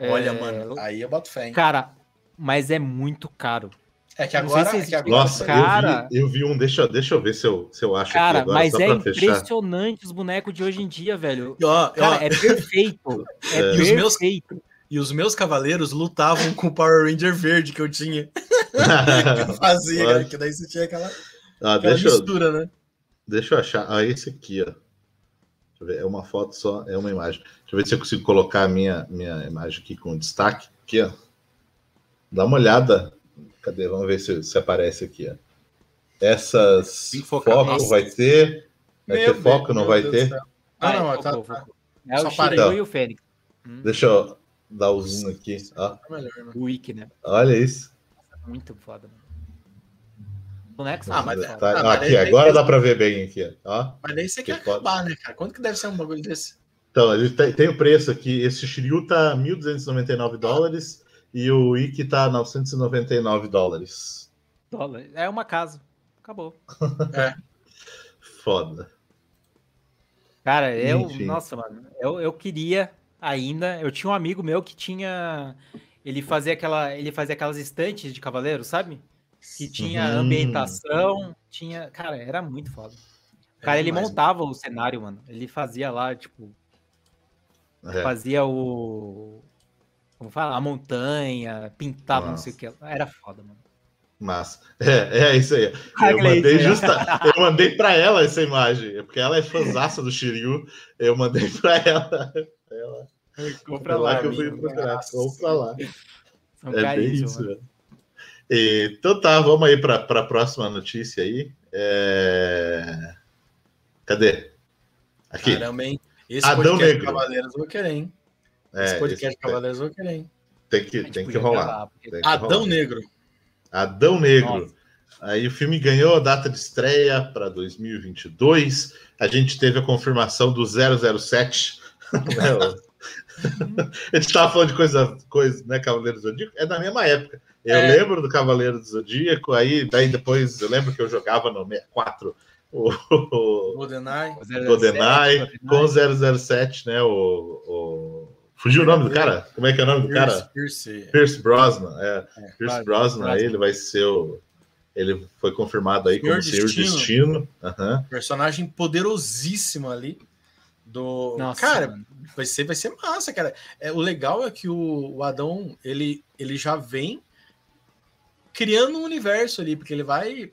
Olha, É, mano, aí eu boto fé, hein? Cara, mas é muito caro. É que agora. se é que agora Nossa, Cara- eu, vi, eu vi um, deixa, deixa eu ver se eu, se eu acho Cara, aqui agora, mas só é pra fechar. impressionante os bonecos de hoje em dia, velho. Ó, Cara, ó, é perfeito. *laughs* É, É. E os meus- perfeito. E os meus cavaleiros lutavam com o Power Ranger verde que eu tinha. *laughs* Que eu fazia, cara, que daí você tinha aquela, Ah, aquela deixa, eu, mistura, né? deixa eu achar. Ah, esse aqui, ó. Deixa eu ver, é uma foto só, é uma imagem. Deixa eu ver se eu consigo colocar a minha, minha imagem aqui com destaque. Aqui, ó. Dá uma olhada. Cadê? Vamos ver se, se aparece aqui, ó. Essas foco Nossa. vai ter. Vai Meu ter foco, Deus, não meu vai Deus ter? céu. Ah, não, Vai, tá, tá. É Só o parei. Shiryu e o Fênix. Deixa eu dar o zoom aqui. Ó, tá melhor, né? o Wiki, né? olha isso. Muito foda, mano. Bonecos Ah, mas-. Tá- ah, mas aqui, aí- agora dá para ver bem aqui. Ó. Mas daí você Que quer foda. acabar, né, cara? Quanto que deve ser um bagulho desse? Então, ele tem, tem o preço aqui. Esse Shiryu tá 1.299 dólares e o Ikki tá 999 dólares. Dólar. É uma casa. Acabou. Foda. Cara, eu. Enfim. Nossa, mano. Eu, eu queria ainda. Eu tinha um amigo meu que tinha. Ele fazia aquela. Ele fazia aquelas estantes de cavaleiro, sabe? Que tinha ambientação. Tinha. Cara, era muito foda. É Cara, ele demais, montava o cenário, mano. Ele fazia lá, tipo, É. fazia o. Como fala? A montanha, pintava, não sei o Nossa. que. Era foda, mano. Mas é, é isso aí. *laughs* Ah, Eu mandei né? justa, eu mandei para ela essa imagem, porque ela é fãzaça do Shiryu. Eu mandei para ela. Ela Compra lá lá, que eu fui procurar. Nossa. Vou pra lá. *laughs* São É bem caríssimos, isso, mano. velho. Então tá, vamos aí para a próxima notícia aí. É... Cadê? Aqui. Caramba, hein? Esse Adão Negro. Cavaleiros vou querer, hein? É, esse podcast esse... Cavaleiros vou querer, hein? Tem que, tem que rolar. Tem que Adão rolar. Negro. Adão Negro. Nossa. Aí o filme ganhou a data de estreia para 2022. A gente teve a confirmação do 007. A gente estava falando de coisa, coisa, né? Cavaleiro do Zodíaco. É da mesma época. Eu é. lembro do Cavaleiro do Zodíaco. Aí, daí depois, eu lembro que eu jogava no 64 o, GoldenEye, GoldenEye com 007, né? O, o, Fugiu o nome do cara? Como é que é o nome do Pierce, cara? Pierce, Pierce Brosnan. É, é Pierce claro, Brosnan, aí ele vai ser o. Ele foi confirmado aí Senhor como Senhor Destino. Destino. Uhum. Personagem poderosíssimo ali. Do. Nossa, cara, vai ser, vai ser massa, cara. É, o legal é que o, o Adão ele, ele já vem criando um universo ali, porque ele vai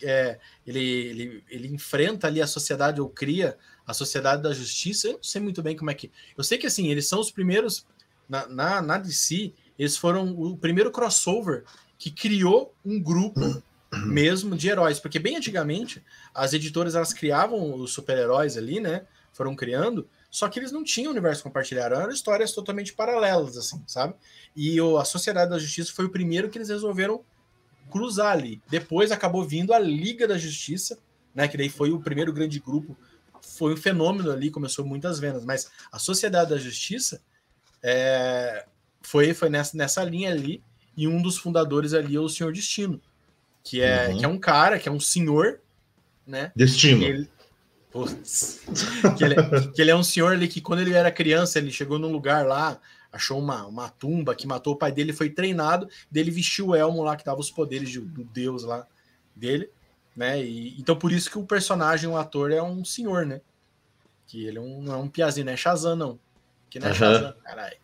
é, ele, ele, ele enfrenta ali a sociedade ou cria a sociedade da justiça. Eu não sei muito bem como é que. Eu sei que assim, eles são os primeiros. Na, na, na DC, eles foram o primeiro crossover que criou um grupo mesmo de heróis. Porque bem antigamente, as editoras elas criavam os super-heróis ali, né? Foram criando, só que eles não tinham universo compartilhado, eram histórias totalmente paralelas, assim, sabe? E o, a Sociedade da Justiça foi o primeiro que eles resolveram cruzar ali. Depois acabou vindo a Liga da Justiça, né? Que daí foi o primeiro grande grupo, foi um fenômeno ali, começou muitas vendas, mas a Sociedade da Justiça é, foi, foi nessa, nessa linha ali, e um dos fundadores ali é o Senhor Destino, que é, uhum. que é um cara, que é um senhor, né? Destino. Ele, que, ele, que ele é um senhor ali que quando ele era criança, ele chegou num lugar lá, achou uma, uma tumba que matou o pai dele, foi treinado, dele vestiu o elmo lá que dava os poderes de, do deus lá dele, né? E, então por isso que o personagem, o ator, é um senhor, né? Que ele é um, não é um piazinho, não é Shazam, não. Que não é uhum. Shazam, caralho.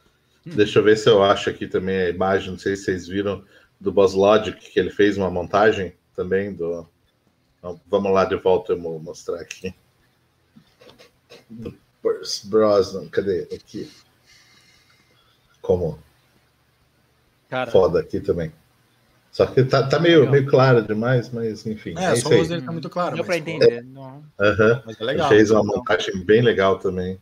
Deixa eu ver se eu acho aqui também a imagem, não sei se vocês viram, do Boss Logic, que ele fez uma montagem também do. Então, vamos lá de volta, eu vou mostrar aqui. Do Brosnan, cadê? Aqui como Cara. foda aqui também. Só que tá, tá meio, meio claro demais, mas enfim. É, é só o dele tá muito claro. Deu pra entender. Uhum. Mas é legal. Fez uma montagem bem legal também.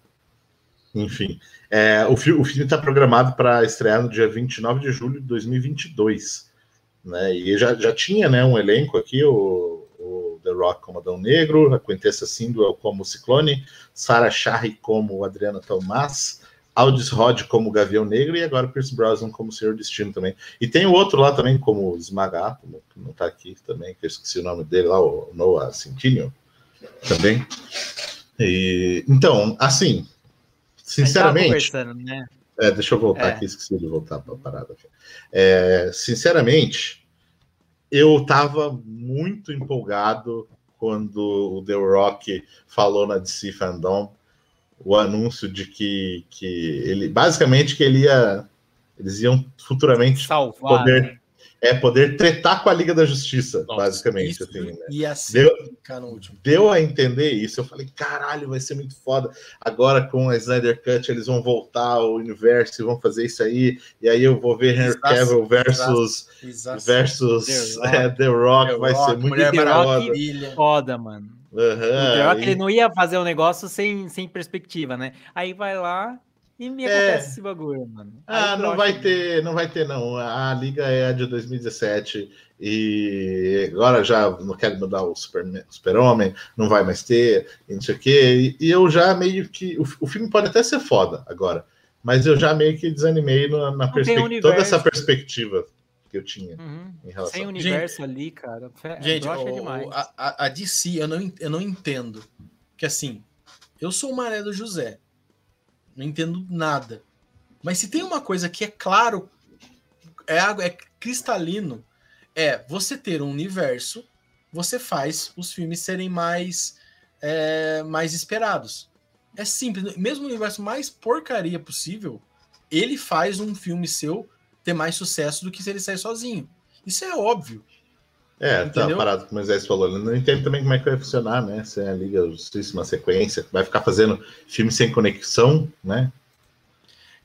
Enfim. É, o, fi o filme está programado para estrear no dia 29 de julho de 2022. Né? E já, já tinha né, um elenco aqui, o The Rock como Adão Negro, a Quintessa Sindwell como Ciclone, Sarah Shari como Adriana Tomás, Aldis Rod como Gavião Negro e agora Pierce Brosnan como Senhor Destino também. E tem o outro lá também como Esmagátomo, que não está aqui também, que eu esqueci o nome dele lá, o Noah Centineo também. E, então, assim, sinceramente... Né? É, deixa eu voltar é. aqui, esqueci de voltar para a parada. É, sinceramente, eu estava muito empolgado quando o The Rock falou na DC Fandom o anúncio de que, que ele basicamente que ele ia eles iam futuramente Salvar, poder né? É poder tretar com a Liga da Justiça, Nossa, basicamente assim, né? ia deu, deu a entender isso. Eu falei, caralho, vai ser muito foda. Agora com a Snyder Cut eles vão voltar ao universo e vão fazer isso aí. E aí eu vou ver Henry Cavill versus versus The Rock, *laughs* é, The Rock The vai Rock, ser muito foda. foda, mano. Uhum, o que ele não ia fazer o um negócio sem, sem perspectiva, né? Aí vai lá e me é. acontece é. esse bagulho, mano. Aí ah, não vai ter, não vai ter, não. A liga é a de 2017 e agora já não quero mudar o Super-Homem, Super não vai mais ter, e não sei o quê. E, e eu já meio que. O, o, filme pode até ser foda agora, mas eu já meio que desanimei na, na perspectiva, toda essa perspectiva que eu tinha uhum. em relação Sem universo gente, ali, cara. Gente, o, demais. A, a, DC, eu não, eu não entendo. Que assim, eu sou o Maré do José. Não entendo nada. Mas se tem uma coisa que é claro, é, é cristalino, é você ter um universo, você faz os filmes serem mais, é, mais esperados. É simples. Mesmo o universo mais porcaria possível, ele faz um filme seu ter mais sucesso do que se ele sair sozinho. Isso é óbvio. É, tá Entendeu? tá parado como o Moisés falou. Ele não entende também como é que vai funcionar, né? Se a Liga Justíssima sequência, vai ficar fazendo filme sem conexão, né?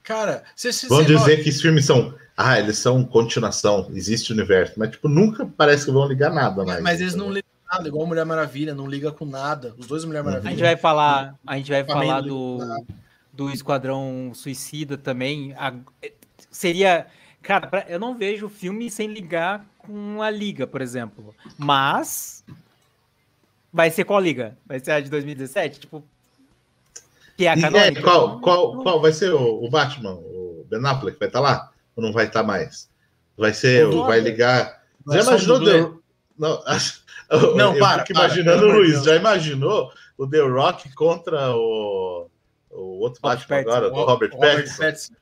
Cara, se, se, vamos dizer que esses filmes são ah, eles são continuação, existe universo, mas tipo, nunca parece que vão ligar nada mais. Mas eles não ligam nada, igual a Mulher Maravilha, não liga com nada. Os dois Mulher Maravilha. A gente vai falar, a gente vai falar do, do Esquadrão Suicida também. A, seria. Cara, eu não vejo filme sem ligar com a Liga, por exemplo. Mas. Vai ser qual Liga? Vai ser a de 2017? Tipo. Que é a canônica? É, qual, qual, qual vai ser o, o Batman? O Ben Affleck vai estar tá lá? Ou não vai estar tá mais? Vai ser. Vai ligar. Já imaginou? Deu... Não, *laughs* não, para. Fico imaginando o Luiz. Já imaginou o The Rock contra o, o outro Batman agora, o Robert, Robert Pattinson?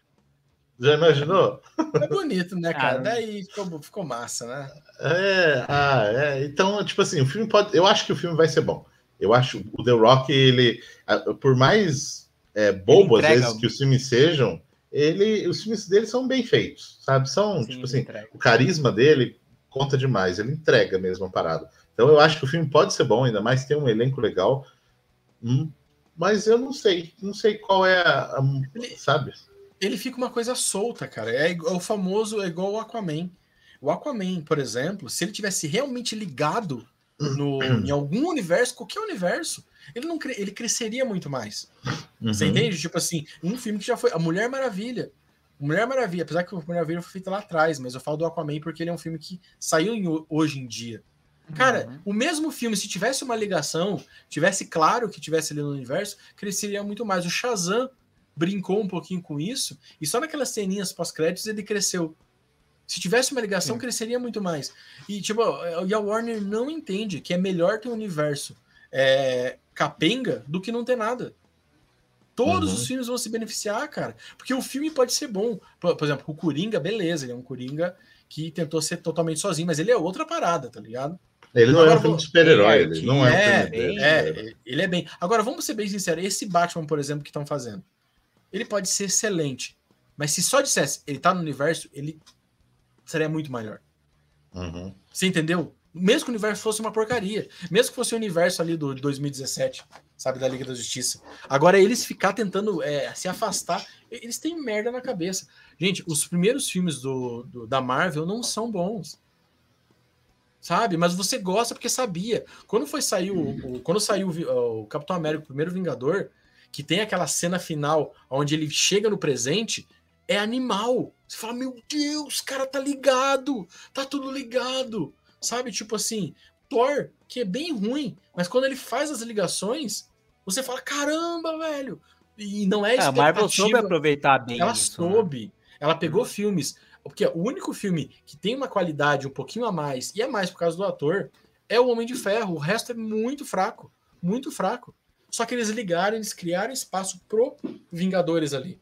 Já imaginou? É bonito, né, cara? Daí ficou, ficou massa, né? É, ah, é. Então, tipo assim, o filme pode. Eu acho que o filme vai ser bom. Eu acho o The Rock, ele, por mais é, bobo às vezes que os filmes sejam, ele, os filmes dele são bem feitos, sabe? São, Sim, tipo assim, o carisma dele conta demais, ele entrega mesmo a parada. Então eu acho que o filme pode ser bom, ainda mais tem um elenco legal. Hum, mas eu não sei, não sei qual é a, a ele, sabe? Ele fica uma coisa solta, cara. É, é o famoso, é igual o Aquaman. O Aquaman, por exemplo, se ele tivesse realmente ligado no, em algum universo, qualquer universo, ele não ele cresceria muito mais. Uhum. Você entende? Tipo assim, um filme que já foi. A Mulher Maravilha. Mulher Maravilha, apesar que o Mulher Maravilha foi feito lá atrás, mas eu falo do Aquaman porque ele é um filme que saiu em, hoje em dia. Cara, uhum. o mesmo filme, se tivesse uma ligação, tivesse claro que tivesse ali no universo, cresceria muito mais. O Shazam brincou um pouquinho com isso, e só naquelas ceninhas pós-créditos ele cresceu. Se tivesse uma ligação, Sim. cresceria muito mais. E, tipo, e a Warner não entende que é melhor ter um universo é, capenga do que não ter nada. Todos uhum. os filmes vão se beneficiar, cara. Porque o filme pode ser bom. Por, por, exemplo, o Coringa, beleza, ele é um Coringa que tentou ser totalmente sozinho, mas ele é outra parada, tá ligado? Ele não Agora, é um filme de super-herói, ele não é, é um filme é, ele é bem. Agora, vamos ser bem sinceros, esse Batman, por exemplo, que estão fazendo, ele pode ser excelente, mas se só dissesse ele tá no universo, ele seria muito melhor. Uhum. Você entendeu? Mesmo que o universo fosse uma porcaria, mesmo que fosse o universo ali do 2017, sabe, da Liga da Justiça. Agora, eles ficar tentando é, se afastar, eles têm merda na cabeça. Gente, os primeiros filmes do, do da Marvel não são bons sabe? Mas você gosta porque sabia. Quando foi sair o, o quando saiu o, o, Capitão América, o primeiro Vingador, que tem aquela cena final onde ele chega no presente, é animal. Você fala, meu Deus, cara tá ligado, tá tudo ligado, sabe? Tipo assim, Thor, que é bem ruim, mas quando ele faz as ligações, você fala, caramba, velho. E não é expectativa. É, a Marvel soube aproveitar bem. Ela isso, né? soube. Né? Ela pegou filmes porque o único filme que tem uma qualidade um pouquinho a mais, e é mais por causa do ator, é o Homem de Ferro. O resto é muito fraco. Muito fraco. Só que eles ligaram, eles criaram espaço pro Vingadores ali.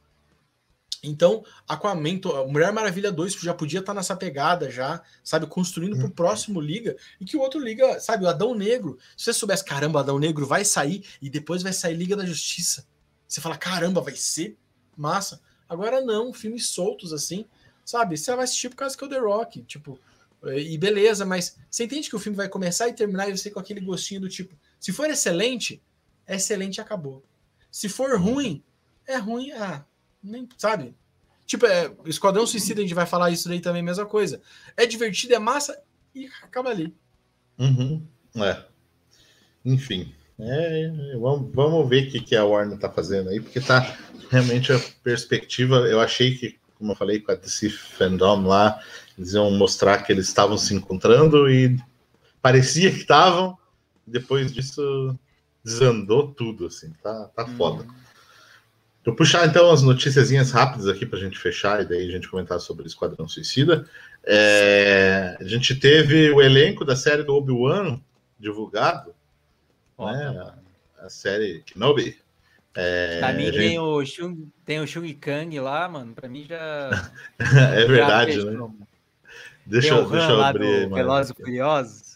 Então, Aquaman, Mulher Maravilha 2 já podia estar tá nessa pegada já, sabe, construindo pro uhum. próximo Liga, e que o outro Liga, sabe, o Adão Negro. Se você soubesse, caramba, Adão Negro vai sair e depois vai sair Liga da Justiça. Você fala, caramba, vai ser massa. Agora não, filmes soltos assim, Sabe? Você vai assistir por causa que é o The Rock, tipo, e beleza, mas você entende que o filme vai começar e terminar e você com aquele gostinho do tipo, se for excelente, é excelente e acabou. Se for ruim, é ruim, ah, nem, sabe? Tipo, é, Esquadrão Suicida, a gente vai falar isso daí também, mesma coisa. É divertido, é massa e acaba ali. Uhum, é. Enfim, é, vamos, vamos ver o que, que a Warner tá fazendo aí, porque tá realmente a perspectiva. Eu achei que como eu falei com a DC Fandom lá, eles iam mostrar que eles estavam se encontrando e parecia que estavam. Depois disso, desandou tudo, assim, tá, tá hum. foda. Vou puxar então as notícias rápidas aqui para a gente fechar e daí a gente comentar sobre o Esquadrão Suicida. É, a gente teve o elenco da série do Obi-Wan divulgado, né? A, a série Kenobi. É, pra mim gente... tem, o Shung, tem o Shung Kang lá, mano. Pra mim já. *laughs* é verdade, né? Deixa, eu, deixa eu abrir. Do Velozes e Furiosos.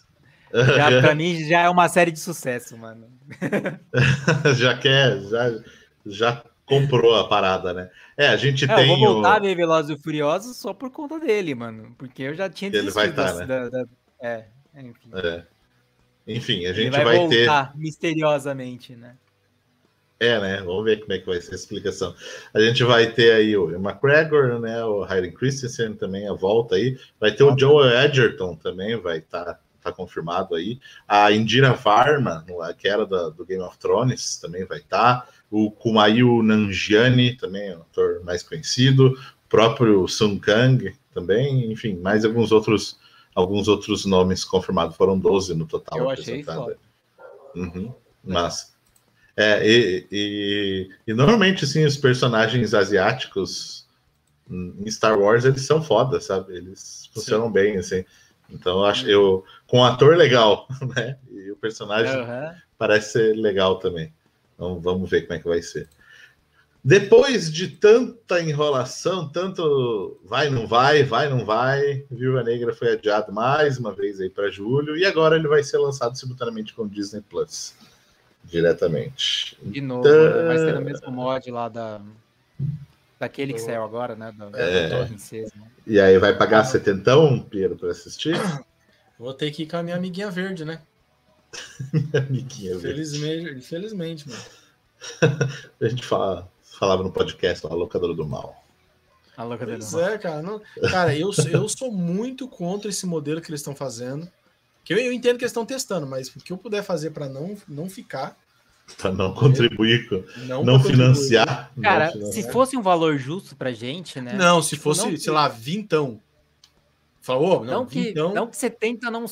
Já, *laughs* pra mim já é uma série de sucesso, mano. *laughs* já quer, já, já comprou a parada, né? É, a gente é, tem. Eu vou voltar o... a ver Velozes e Furiosos só por conta dele, mano. Porque eu já tinha Ele vai estar, né? Da, da... É, enfim. É. Enfim, a gente Ele vai, vai voltar ter. misteriosamente, né? É, né? Vamos ver como é que vai ser a explicação. A gente vai ter aí o McGregor, né? O Hayden Christensen também, a volta aí. Vai ter o Joel Edgerton também, vai estar tá, confirmado aí. A Indira Varma, que era da, do Game of Thrones, também vai estar. Tá. O Kumail Nanjiani, também, um ator mais conhecido. O próprio Sun Kang também, enfim, mais alguns outros alguns outros nomes confirmados. Foram 12 no total. Eu achei foda. Uhum, mas é, e, e, e, normalmente, assim, os personagens asiáticos em Star Wars, eles são foda, sabe? Eles funcionam Sim. bem, assim. Então, eu acho, eu, com um ator legal, *laughs* né? E o personagem uhum. parece ser legal também. Então, vamos ver como é que vai ser. Depois de tanta enrolação, tanto vai, não vai, vai, não vai, Viúva Negra foi adiado mais uma vez aí para julho e agora ele vai ser lançado simultaneamente com o Disney Plus diretamente. De novo, então... vai ser o mesmo mod lá da daquele que saiu agora, né? Da, é. da Princesa, né? E aí vai pagar setentão, Piero, para assistir? *coughs* Vou ter que ir com a minha amiguinha verde, né? *laughs* amiguinha Felizmente, verde. Infelizmente, mano. *laughs* a gente fala, falava no podcast a locadora do mal. A locadora pois do mal. é, cara. Não, cara, eu, eu sou muito contra esse modelo que eles estão fazendo. Que eu, eu entendo que eles estão testando, mas o que eu puder fazer para não, não ficar. Para não contribuir, com, não, não financiar. Cara, não financiar. se fosse um valor justo pra gente, né? Não, se tipo, fosse, não sei lá, vintão. Falou? Não, não, que, vintão. não que 70 não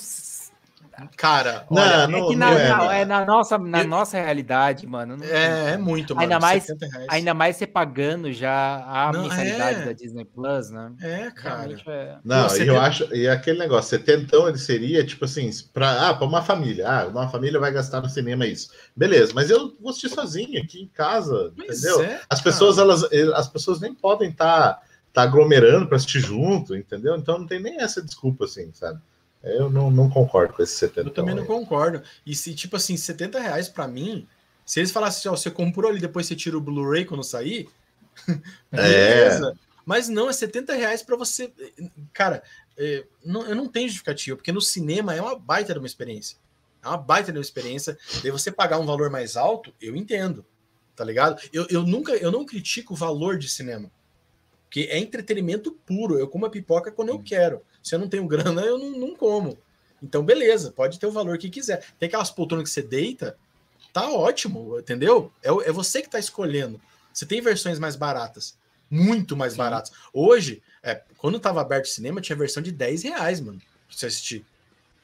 Cara, olha, não, é que na, é, na, é na nossa, na eu, nossa realidade, mano. Não, é, é muito, mano. Ainda mais, ainda mais você pagando já a não, mensalidade é. da Disney Plus, né? É, cara. É... Não, e eu acho, e aquele negócio, setentão ele seria tipo assim, para ah, para uma família. Ah, uma família vai gastar no cinema isso. Beleza, mas eu vou assistir sozinho aqui em casa, pois entendeu? É, as pessoas elas as pessoas nem podem estar tá, tá aglomerando para assistir junto, entendeu? Então não tem nem essa desculpa assim, sabe? Eu não, não concordo com esse 70 Eu também não aí. concordo. E se, tipo assim, 70 reais pra mim, se eles falassem, ó, você comprou ali, depois você tira o Blu-ray quando sair, *laughs* beleza. É. Mas não, é 70 reais pra você. Cara, é, não, eu não tenho justificativa, porque no cinema é uma baita de uma experiência. É uma baita de uma experiência. Daí você pagar um valor mais alto, eu entendo. Tá ligado? Eu, eu nunca, eu não critico o valor de cinema. Porque é entretenimento puro. Eu como a pipoca quando eu quero. Se eu não tenho grana, eu não, não como. Então, beleza, pode ter o valor que quiser. Tem aquelas poltronas que você deita, tá ótimo, entendeu? É, é você que tá escolhendo. Você tem versões mais baratas, muito mais Sim. baratas. Hoje, é, quando tava aberto o cinema, tinha versão de 10 reais, mano, pra você assistir.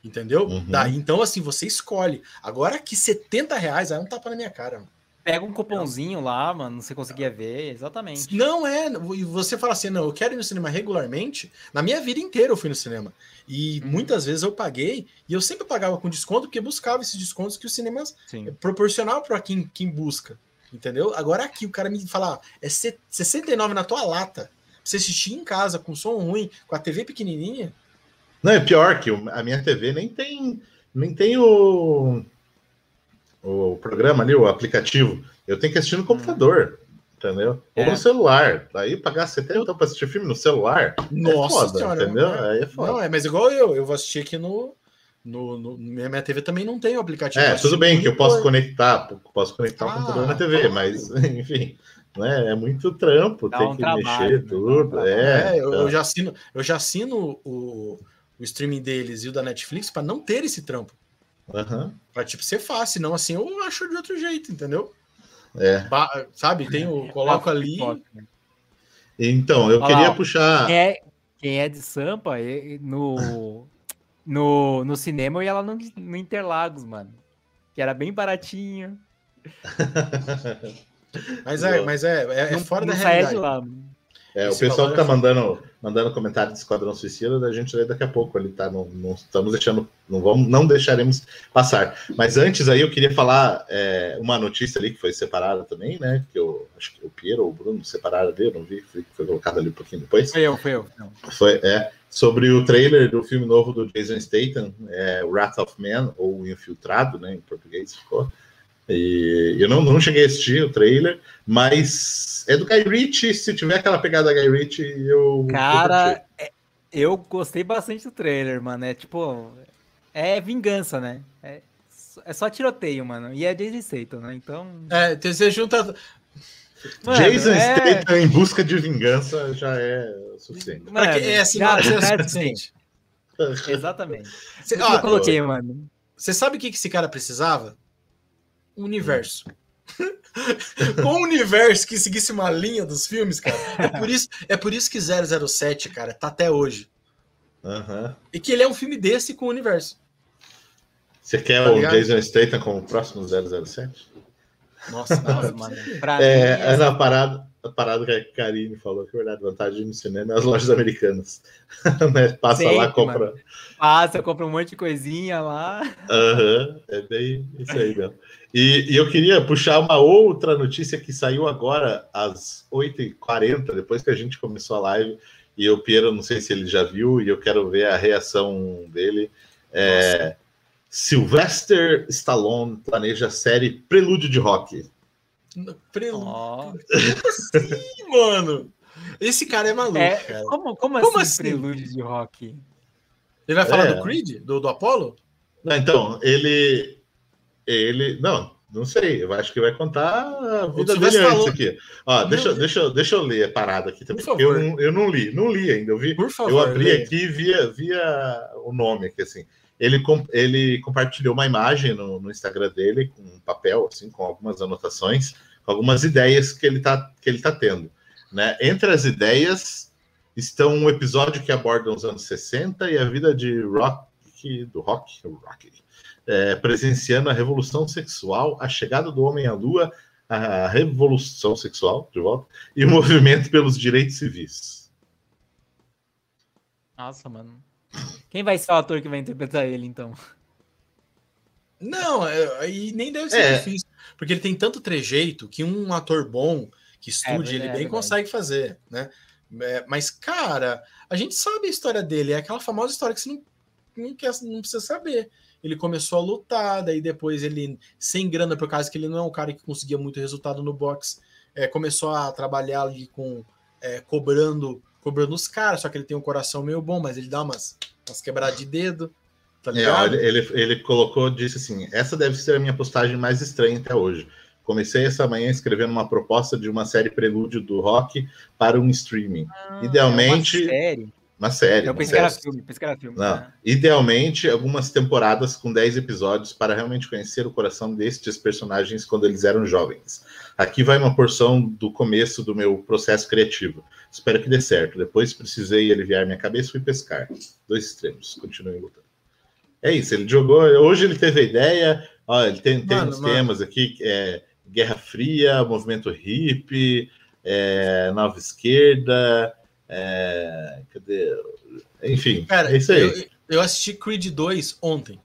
Entendeu? Uhum. Daí, então, assim, você escolhe. Agora que 70 reais, aí é um tapa na minha cara. Mano. Pega um cupomzinho lá, mano, você conseguia ver, exatamente. Não é, e você fala assim, não, eu quero ir no cinema regularmente. Na minha vida inteira eu fui no cinema. E hum. muitas vezes eu paguei, e eu sempre pagava com desconto, porque buscava esses descontos que os cinemas Sim. proporcionavam para quem, quem busca. Entendeu? Agora aqui o cara me fala, é 69 na tua lata. Você assistir em casa com som ruim, com a TV pequenininha. Não, é pior que a minha TV nem tem, nem tem o o programa ali, o aplicativo, eu tenho que assistir no hum. computador, entendeu? Ou é. no celular. Aí pagar 70 então, para assistir filme no celular. É Nossa é foda, senhora, entendeu? É. Aí é foda. Não, é, mas igual eu, eu vou assistir aqui no. No, no, minha TV também não tem o aplicativo. É, tudo bem que eu posso conectar, posso conectar ah, o computador na TV, mas *laughs* enfim, né, é muito trampo, Dá tem um que trabalho, mexer né? tudo. É, é eu, eu, já assino, eu já assino o, o streaming deles e o da Netflix para não ter esse trampo. Uhum. Pra tipo ser fácil, não assim eu acho de outro jeito, entendeu? É. Ba sabe, tem o coloco ali. Então, eu Olha queria lá, puxar. Quem é, quem é de Sampa, no, *laughs* no, no cinema eu ia lá no, no Interlagos, mano. Que era bem baratinho. *laughs* mas é, mas é, é, é fora da realidade. Lá, é, o pessoal que tá mandando, mandando comentário de Esquadrão Suicida, a gente lê daqui a pouco ali, tá? Não, não, estamos deixando, não vamos, não deixaremos passar. Mas antes aí eu queria falar é, uma notícia ali que foi separada também, né? Que eu acho que o Piero ou o Bruno separaram ali, eu não vi, foi, foi colocado ali um pouquinho depois. Foi eu, foi eu. Não. Foi, é, sobre o trailer do filme novo do Jason Statham, é, Wrath of Man, ou Infiltrado, né? Em português ficou. E eu não, não cheguei a assistir o trailer, mas é do Guy Ritchie. Se tiver aquela pegada Guy Ritchie, eu. Cara, eu, é, eu gostei bastante do trailer, mano. É tipo. É vingança, né? É é só tiroteio, mano. E é Jason Statham, né? Então. É, você junta. Mano, Jason é... Statham em busca de vingança já é suficiente. Mano, é assim, já, já é suficiente. Exatamente. Cê, ó, eu coloquei, mano. Você sabe o que esse cara precisava? Um universo. *laughs* Com um universo que seguisse uma linha dos filmes, cara. É por isso, é por isso que 007, cara, tá até hoje. Uhum. E que ele é um filme desse com o universo. Você quer tá o Jason Statham como próximo 007? Nossa, nossa *laughs* mano. é, é na parada, a parada que a Karine falou, que é verdade, vantagem no cinema é as lojas americanas. *laughs* né? Passa lá, compra. Mano. Passa, compra um monte de coisinha lá. Uhum, é bem isso aí mesmo. E, e, eu queria puxar uma outra notícia que saiu agora às 8h40, depois que a gente começou a live. E o Piero, não sei se ele já viu, e eu quero ver a reação dele. É, Sylvester Stallone planeja a série Prelúdio de Rock. Prelúdio? Oh. Sim, mano! Esse cara é maluco, é, cara. Como, como, como assim, assim, Prelúdio de Rock? Ele vai falar é. do Creed? Do, do Apollo? Não, então, ele. Ele. Não, não sei. Eu acho que vai contar a vida dele antes falou... aqui. Ó, deixa, deixa, deixa eu ler a parada aqui também. Por favor. Eu, eu não li, não li ainda. Eu vi. Por favor, eu abri lê. aqui via, via o nome aqui, assim. Ele, ele compartilhou uma imagem no, no Instagram dele com um papel, assim, com algumas anotações, com algumas ideias que ele está que ele tá tendo. Né? Entre as ideias estão um episódio que aborda os anos 60 e a vida de rock, do rock, rock é, presenciando a revolução sexual, a chegada do homem à lua, a revolução sexual, de volta, e o *laughs* movimento pelos direitos civis. Nossa, mano. Quem vai ser o ator que vai interpretar ele, então? Não, aí é, nem deve ser é. difícil, porque ele tem tanto trejeito que um ator bom que estude é, ele bem consegue fazer, né? É, mas, cara, a gente sabe a história dele, é aquela famosa história que você não, não, quer, não precisa saber. Ele começou a lutar, daí depois ele, sem grana, por causa que ele não é um cara que conseguia muito resultado no boxe, é, começou a trabalhar ali com é, cobrando cobrando os caras, só que ele tem um coração meio bom, mas ele dá umas, umas quebradas de dedo. Tá é, ligado? É, ele, ele colocou, disse assim: essa deve ser a minha postagem mais estranha até hoje. Comecei essa manhã escrevendo uma proposta de uma série prelúdio do rock para um streaming. Ah, Idealmente. É uma série. Eu pensei que era filme, pensei que era filme. Não. Né? Idealmente, algumas temporadas com 10 episódios para realmente conhecer o coração destes personagens quando eles eram jovens. Aqui vai uma porção do começo do meu processo criativo. Espero que dê certo. Depois precisei aliviar minha cabeça e fui pescar. Dois extremos. Continuem lutando. É isso, ele jogou. Hoje ele teve a ideia. Ó, ele tem, tem mano, uns mano. temas aqui: é, Guerra Fria, movimento hippie, é, Nova Esquerda. É, cadê? Enfim, Cara, é isso aí. Eu, eu assisti Creed 2 ontem.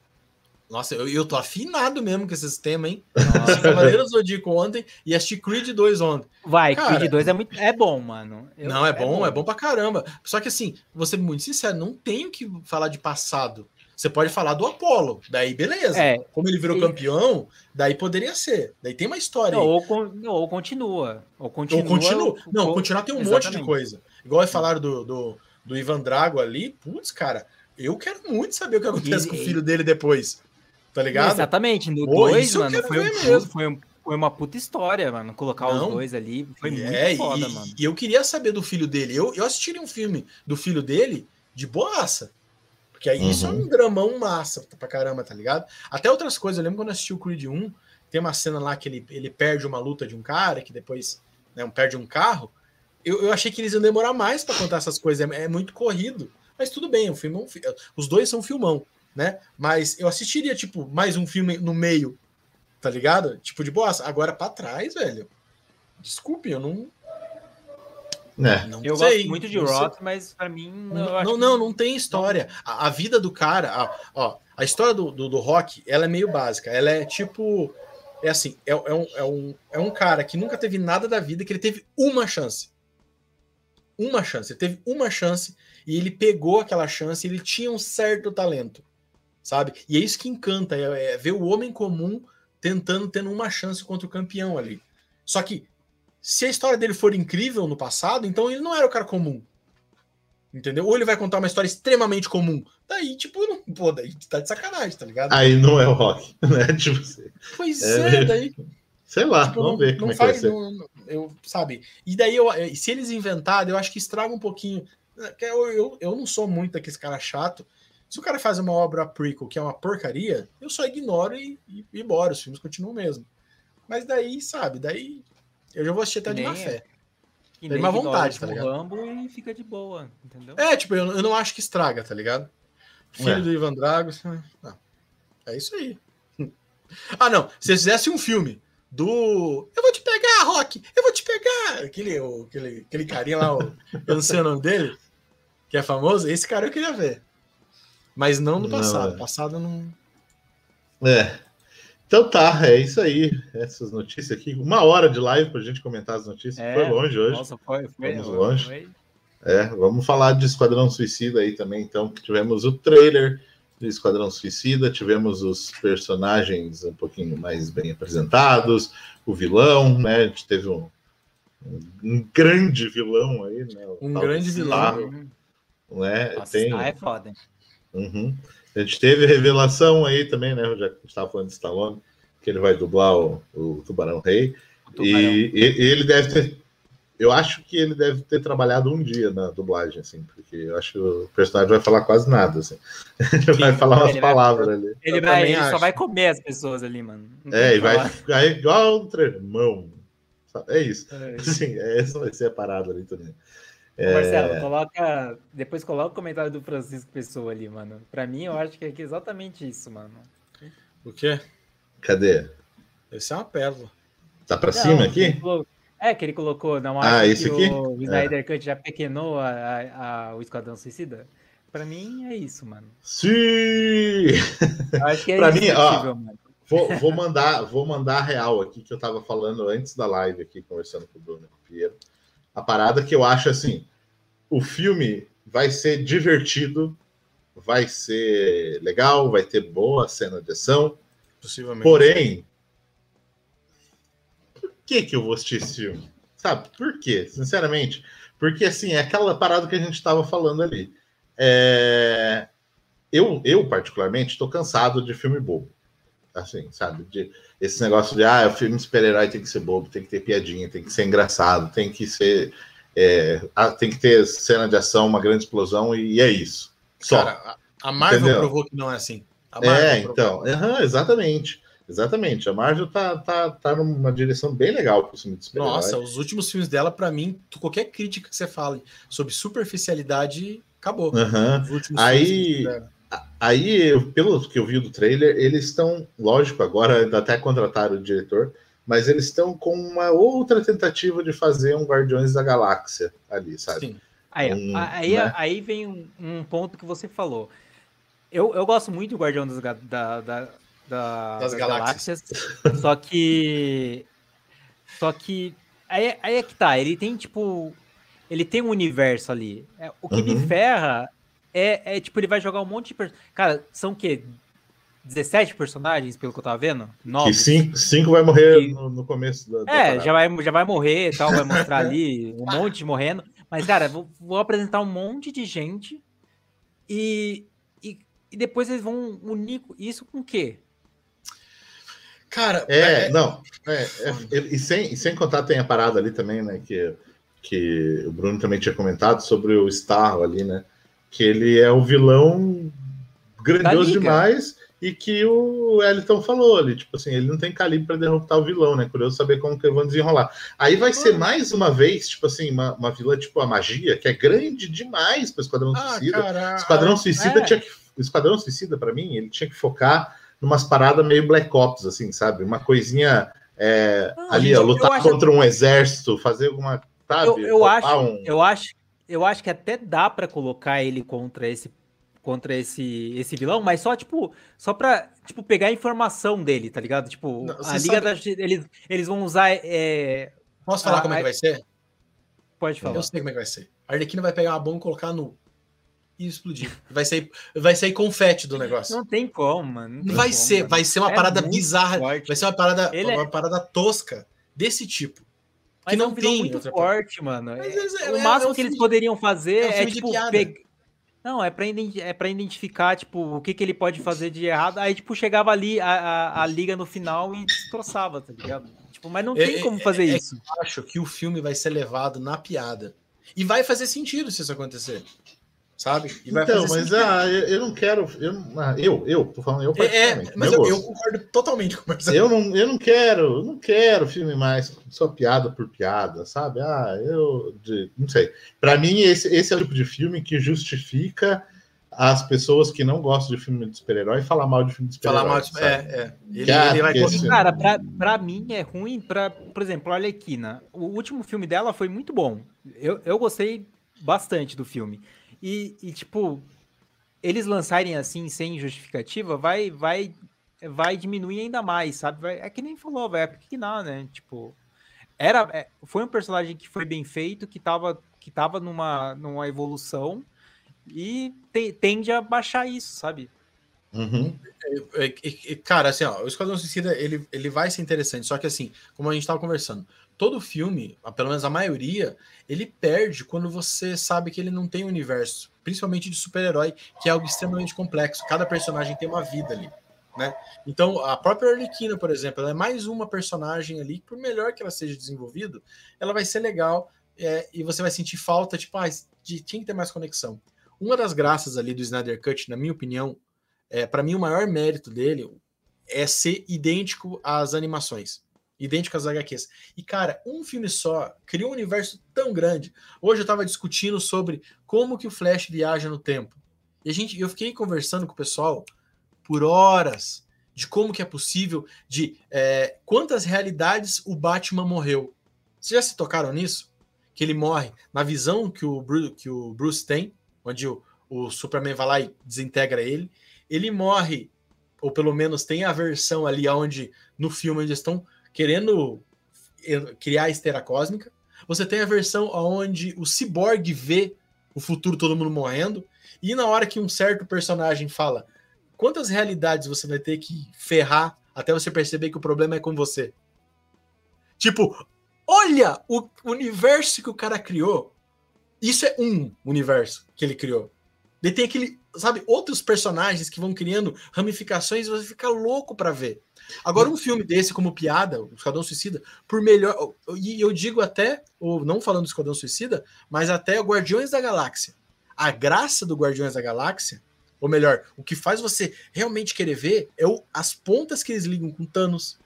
Nossa, eu, eu tô afinado mesmo com esse sistema, hein? *laughs* Assisti Cavaleiro Zodíaco ontem e assisti Creed 2 ontem. Vai, Cara, Creed 2 é, muito, é bom, mano. Eu, não, é, é bom, bom, é bom pra caramba. Só que assim, vou ser muito sincero, não tenho que falar de passado. Você pode falar do Apollo, daí beleza. É, Como ele virou e... campeão, daí poderia ser. Daí tem uma história. Não, ou, con ou, continua. Ou continua. Ou continua. Não, continuar tem um Exatamente. monte de coisa. Igual falaram do, do, do Ivan Drago ali. Putz, cara, eu quero muito saber o que acontece e, com o filho dele depois. Tá ligado? Exatamente. No 2, mano, foi, um, foi, um, foi uma puta história, mano. Colocar Não. os dois ali. Foi é, muito foda, e, mano. E eu queria saber do filho dele. Eu, eu assistiria um filme do filho dele de boaça. Porque aí uhum. isso é um uhum. dramão massa pra caramba, tá ligado? Até outras coisas. Eu lembro quando eu assisti o Creed 1, tem uma cena lá que ele, ele perde uma luta de um cara, que depois né, perde um carro. Eu, eu achei que eles iam demorar mais para contar essas coisas. É, é, muito corrido. Mas tudo bem, o filme, é os dois são filmão né? Mas eu assistiria, tipo, mais um filme no meio, tá ligado? Tipo, de boa. Agora para trás, velho. Desculpe, eu não. É. Não eu sei, gosto muito de Rock, mas para mim. Não, não, não, não, tem história. A, a, vida do cara, a, ó, a história do, do, do, Rock, ela é meio básica. Ela é tipo. É assim, é, é, um, é, um, é um cara que nunca teve nada da vida, que ele teve uma chance. Uma chance. Ele teve uma chance e ele pegou aquela chance ele tinha um certo talento sabe? E é isso que encanta, é, é ver o homem comum tentando, tendo uma chance contra o campeão ali. Só que, se a história dele for incrível no passado, então ele não era o cara comum. Entendeu? Ou ele vai contar uma história extremamente comum. Daí, tipo, não, pô, daí tá de sacanagem, tá ligado? Aí não é o rock, *laughs* né? Tipo assim. Pois é, é daí. *laughs* Sei lá, tipo, vamos não, ver como é faz, que vai ser. Não, eu, sabe? E daí, eu, se eles inventarem, eu acho que estraga um pouquinho. Eu, eu, eu não sou muito daquele cara chato. Se o cara faz uma obra prequel que é uma porcaria, eu só ignoro e, e, e embora, os filmes continuam mesmo. Mas daí, sabe, daí eu já vou assistir até de má fé. E Tem uma vontade, tá ligado? Rambo e fica de boa, entendeu? É, tipo, eu, eu não acho que estraga, tá ligado? Filho é. do Ivan Drago. Não. É isso aí. *laughs* Ah, não. Se eles fizessem um filme do. Eu vou te pegar, Rock! Eu vou te pegar! Aquele, aquele, aquele carinha lá, o... eu não sei o nome dele, que é famoso. Esse cara eu queria ver. Mas não no passado. Não, é. Passado não. É. Então tá, é isso aí. Essas notícias aqui. Uma hora de live para a gente comentar as notícias. É, foi longe hoje. Nossa, foi, foi, Vamos longe. Foi. É, vamos falar de Esquadrão Suicida aí também, então, que tivemos o trailer do Esquadrão Suicida, tivemos os personagens um pouquinho mais bem apresentados, o vilão, né? A gente teve um, um grande vilão aí, né? Um grande vilão. Né? Nossa, Tem... é foda. Uhum. A gente teve revelação aí também, né? Já que estava falando de Stallone, que ele vai dublar o, o Tubarão Rei. Tubarão. E, e, ele deve ter. Eu acho que ele deve ter trabalhado um dia na dublagem, assim, porque eu acho que o personagem vai falar quase nada, assim. *laughs* Ele vai falar umas palavras vai, ali. Ele, vai, ele só vai comer as pessoas ali, mano. é, e vai ficar igual um tremão. É isso. É, *laughs* Sim, é, essa vai ser a parada ali também. É... Marcelo, coloca. Depois coloca o comentário do Francisco Pessoa ali, mano. Pra mim, eu acho que é exatamente isso, mano. O quê? Cadê? Esse é uma pérola. Tá pra Não, cima aqui? É, que ele colocou. Não ah, esse que aqui? o Snyder é. Cut já pequenou a, a, a, o Esquadrão Suicida. Pra mim, é isso, mano. Sim! acho que é *laughs* pra mim, ó, Vou, vou, mandar, vou mandar a real aqui que eu tava falando antes da live aqui, conversando com o Bruno Pinheiro. A parada que eu acho assim, o filme vai ser divertido, vai ser legal, vai ter boa cena de ação. Possivelmente. Porém, por que, que eu vou assistir esse filme? Sabe? Por quê? Sinceramente. Porque, assim, é aquela parada que a gente estava falando ali. É... Eu, eu, particularmente, estou cansado de filme bobo. Assim, sabe? De, esse negócio de, ah, o filme super-herói tem que ser bobo, tem que ter piadinha, tem que ser engraçado, tem que ser é, tem que ter cena de ação, uma grande explosão e é isso. Só. Cara, a Marvel Entendeu? provou que não é assim. é, então, uhum, exatamente. Exatamente. A Marvel tá, tá, tá numa direção bem legal pro filme de super Nossa, os últimos filmes dela, para mim, qualquer crítica que você fale sobre superficialidade, acabou. Uhum. Aí, aí, pelo que eu vi do trailer, eles estão, lógico, agora até contrataram o diretor, mas eles estão com uma outra tentativa de fazer um Guardiões da Galáxia ali, sabe? Sim. Aí, um, aí, né? aí vem um, um, ponto que você falou. Eu, eu gosto muito do Guardião das, da, da, da, das, das Galáxias, galáxias só que. Só que. Aí, aí é que tá, ele tem tipo. Ele tem um universo ali. É, o que uhum. me ferra é, é, tipo, ele vai jogar um monte de. Cara, são o quê? 17 personagens, pelo que eu tava vendo? 9. Que cinco, cinco vai morrer que... no, no, começo da. É, já vai, já vai morrer e tal, vai mostrar ali um monte morrendo. Mas, cara, vou, vou, apresentar um monte de gente e, e, e, depois eles vão unir isso com o quê? Cara, é, é... não. É, é, e, sem, e sem contar, tem a parada ali também, né? Que, que o Bruno também tinha comentado sobre o Starro ali, né? Que ele é o vilão grandioso demais e que o Eliton falou ali, tipo assim, ele não tem calibre para derrotar o vilão, né? Curioso saber como que vão desenrolar. Aí vai ser mais uma vez, tipo assim, uma, uma vila tipo a magia, que é grande demais para Esquadrão ah, Suicida. Esquadrão Suicida é. tinha que. Esquadrão Suicida, para mim, ele tinha que focar numas paradas meio Black Ops, assim, sabe? Uma coisinha é, ah, ali, ó, lutar contra um exército, fazer alguma. Sabe? Eu, eu acho, um... eu acho, eu acho que até dá para colocar ele contra esse contra esse, esse vilão, mas só, tipo, só pra, tipo, pegar a informação dele, tá ligado? Tipo, Não, a Liga sabe... da eles, eles vão usar. É... Posso falar a, como é que vai ser? Pode falar. Eu sei como é que vai ser. A Arlequina vai pegar uma bomba e colocar no. E explodir. Vai sair, vai sair confete do negócio. Não tem como, mano. Vai como, ser, mano. vai ser uma é parada bizarra. Vai ser uma parada, Ele uma é... parada tosca desse tipo. Mas não é um vilão muito forte, mano. É, é, o é, máximo um que eles poderiam fazer é um é, tipo, pegar. Não, é pra, identi- é pra identificar, tipo, o que, que ele pode fazer de errado. Aí, tipo, chegava ali a, a, a liga no final e destroçava, tá ligado? Tipo, mas não É- tem como é- fazer é- isso. Eu acho que o filme vai ser levado na piada. E vai fazer sentido se isso acontecer. Sabe? E vai Então, fazer mas ah, eu, eu não quero. Eu, ah, eu, eu, tô falando eu É, é, particularmente. mas meu eu, eu concordo totalmente com o Marcelo. Eu não, eu não quero, não quero filme mais só piada por piada, sabe? Ah, eu de- não sei. Pra mim esse, esse é o tipo de filme que justifica as pessoas que não gostam de filme de super-herói falar mal de filme de super-herói. Falar mal de. É, é. Ele, ele vai esse- Cara, pra, pra mim é ruim, pra, por exemplo, a Arlequina. O último filme dela foi muito bom. Eu, eu gostei bastante do filme. E, e, tipo, eles lançarem assim, sem justificativa, vai vai vai diminuir ainda mais, sabe? Vai- é que nem falou, vai pequenar, né? Tipo, era, é, foi um personagem que foi bem feito, que tava, que tava numa, numa evolução e te- tende a baixar isso, sabe? Uhum. É, é, é, Cara, assim, ó, o Esquadrão Suicida ele, ele vai ser interessante, só que assim, como a gente tava conversando, todo filme, pelo menos a maioria, ele perde quando você sabe que ele não tem universo, principalmente de super-herói, que é algo extremamente complexo. Cada personagem tem uma vida ali, né? Então, a própria Arlequina, por exemplo, ela é mais uma personagem ali, por melhor que ela seja desenvolvida, ela vai ser legal é, e você vai sentir falta, tipo, ah, de, tinha que ter mais conexão. Uma das graças ali do Snyder Cut, na minha opinião, é, para mim o maior mérito dele é ser idêntico às animações, idêntico às HQs. E cara, um filme só criou um universo tão grande. Hoje eu tava discutindo sobre como que o Flash viaja no tempo. E a gente, eu fiquei conversando com o pessoal por horas de como que é possível, de é, quantas realidades o Batman morreu. Vocês já se tocaram nisso? Que ele morre na visão que o, Bru- que o Bruce tem, onde o, o Superman vai lá e desintegra ele. Ele morre, ou pelo menos tem a versão ali onde no filme eles estão querendo criar a esteira cósmica. Você tem a versão onde o Cyborg vê o futuro todo mundo morrendo. E na hora que um certo personagem fala quantas realidades você vai ter que ferrar até você perceber que o problema é com você. Tipo, olha o universo que o cara criou. Isso é um universo que ele criou. Daí tem aquele, sabe, outros personagens que vão criando ramificações e você fica louco pra ver. Agora, um filme desse como piada, o Esquadrão Suicida, por melhor. E eu digo até, ou não falando do Esquadrão Suicida, mas até Guardiões da Galáxia. A graça do Guardiões da Galáxia, ou melhor, o que faz você realmente querer ver é o, as pontas que eles ligam com Thanos,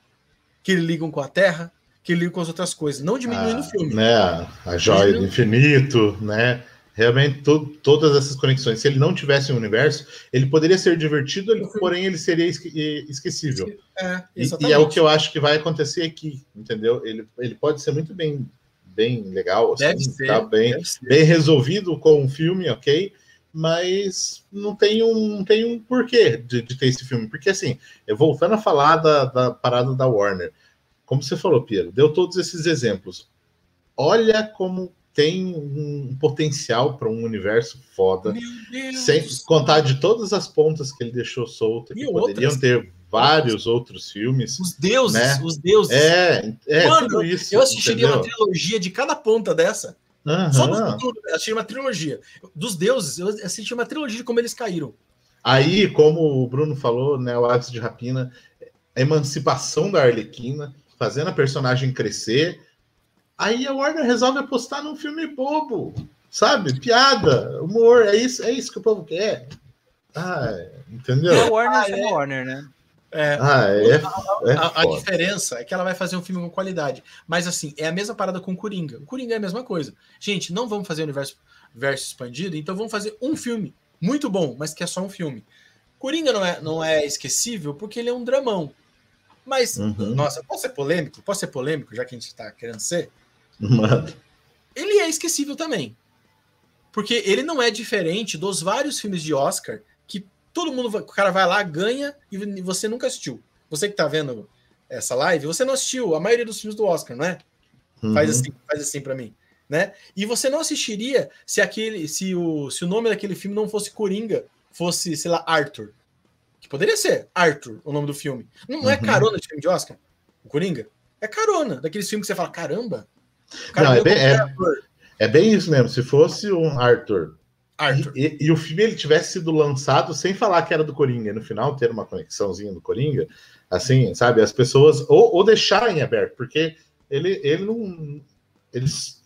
que eles ligam com a Terra, que eles ligam com as outras coisas. Não diminuindo o Ah, filme. Né, a joia do infinito, né? Realmente, to- todas essas conexões. Se ele não tivesse um universo, ele poderia ser divertido, ele- porém ele seria esque- esquecível. É, E, e é o que eu acho que vai acontecer aqui, entendeu? Ele, ele pode ser muito bem, bem legal, assim, Deve ser. tá bem, bem resolvido com um filme, ok? Mas não tem um, não tem um porquê de, de ter esse filme. Porque, assim, voltando a falar da, da parada da Warner, como você falou, Piero, deu todos esses exemplos. Olha como tem um potencial para um universo foda, sem contar de todas as pontas que ele deixou solta, que poderiam outras. ter vários outros filmes. Os deuses, Né? os deuses. É, é Mano, isso. eu assistiria uma entendeu? trilogia de cada ponta dessa. Só do futuro, eu assistiria uma trilogia. Dos deuses, eu assisti uma trilogia de como eles caíram. Aí, como o Bruno falou, né, o Aves de Rapina, a emancipação da Arlequina, fazendo a personagem crescer. Aí a Warner resolve apostar num filme bobo, sabe? Piada, humor, é isso, é isso que o povo quer. Ah, entendeu? a Warner Ah, é. Warner, né? É, Ah, é, é a, a foda. diferença é que ela vai fazer um filme com qualidade. Mas assim, é a mesma parada com o Coringa. O Coringa é a mesma coisa. Gente, não vamos fazer universo, universo expandido, então vamos fazer um filme muito bom, mas que é só um filme. Coringa não é, não é esquecível porque ele é um dramão. Mas, Uhum. nossa, posso ser polêmico? Posso ser polêmico, já que a gente tá querendo ser? Mano, ele é esquecível também. Porque ele não é diferente dos vários filmes de Oscar que todo mundo, o cara vai lá, ganha e você nunca assistiu. Você que tá vendo essa live, você não assistiu a maioria dos filmes do Oscar, não é? Faz uhum. assim, faz assim para mim, né? E você não assistiria se aquele, se o, se o nome daquele filme não fosse Coringa, fosse, sei lá, Arthur. Que poderia ser Arthur, o nome do filme. Não, não é Uhum. carona de filme de Oscar? O Coringa? É carona, daqueles filmes que você fala, caramba, Não, é bem, é, é bem isso mesmo. Se fosse um Arthur Arthur. E, e, e, o filme ele tivesse sido lançado sem falar que era do Coringa, no final ter uma conexãozinha do Coringa, assim, sabe? As pessoas ou, ou deixarem aberto, porque ele, ele não. Eles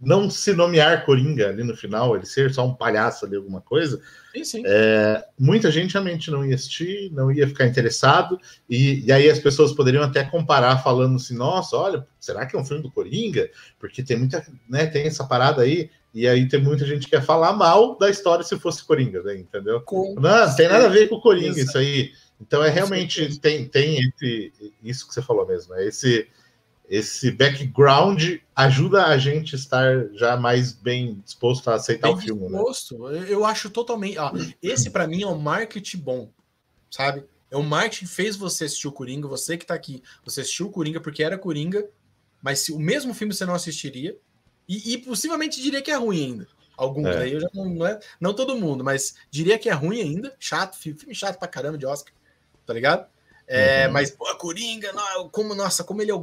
não se nomear Coringa ali no final, ele ser só um palhaço ali, alguma coisa, sim, sim. É, muita gente realmente não ia assistir, não ia ficar interessado, e, e, aí as pessoas poderiam até comparar falando assim, nossa, olha, será que é um filme do Coringa? Porque tem muita, né, tem essa parada aí, e aí tem muita gente que quer falar mal da história se fosse Coringa, né, entendeu? Com não, tem nada a ver com o Coringa, isso aí. Então é realmente, tem, tem esse, isso que você falou mesmo, é esse esse background ajuda a gente a estar já mais bem disposto a aceitar bem o filme. Né? Disposto. Né? Eu acho totalmente. Esse para mim é um marketing bom, sabe? É um marketing que fez você assistir o Coringa, você que tá aqui, você assistiu o Coringa porque era Coringa, mas se o mesmo filme você não assistiria, e, e possivelmente diria que é ruim ainda. Alguns é. aí eu já não, não é, não todo mundo, mas diria que é ruim ainda, chato, filme chato pra caramba de Oscar, tá ligado? É, uhum. Mas, pô, Coringa, não, como, nossa, como ele é o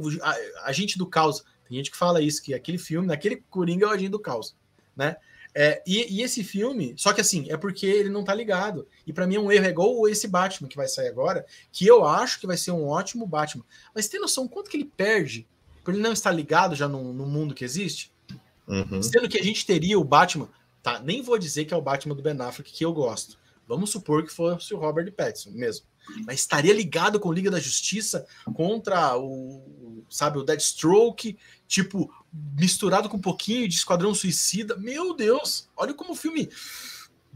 agente do caos. Tem gente que fala isso, que aquele filme, naquele Coringa é o agente do caos, né? É, e, e, esse filme, só que assim, é porque ele não tá ligado. E para mim é um erro, é igual esse Batman que vai sair agora, que eu acho que vai ser um ótimo Batman. Mas tem noção quanto que ele perde por ele não estar ligado já no, no mundo que existe? Uhum. Sendo que a gente teria o Batman, tá? Nem vou dizer que é o Batman do Ben Affleck que eu gosto. Vamos supor que fosse o Robert Pattinson mesmo mas estaria ligado com Liga da Justiça contra o, sabe, o Deathstroke, tipo, misturado com um pouquinho de Esquadrão Suicida. Meu Deus, olha como o filme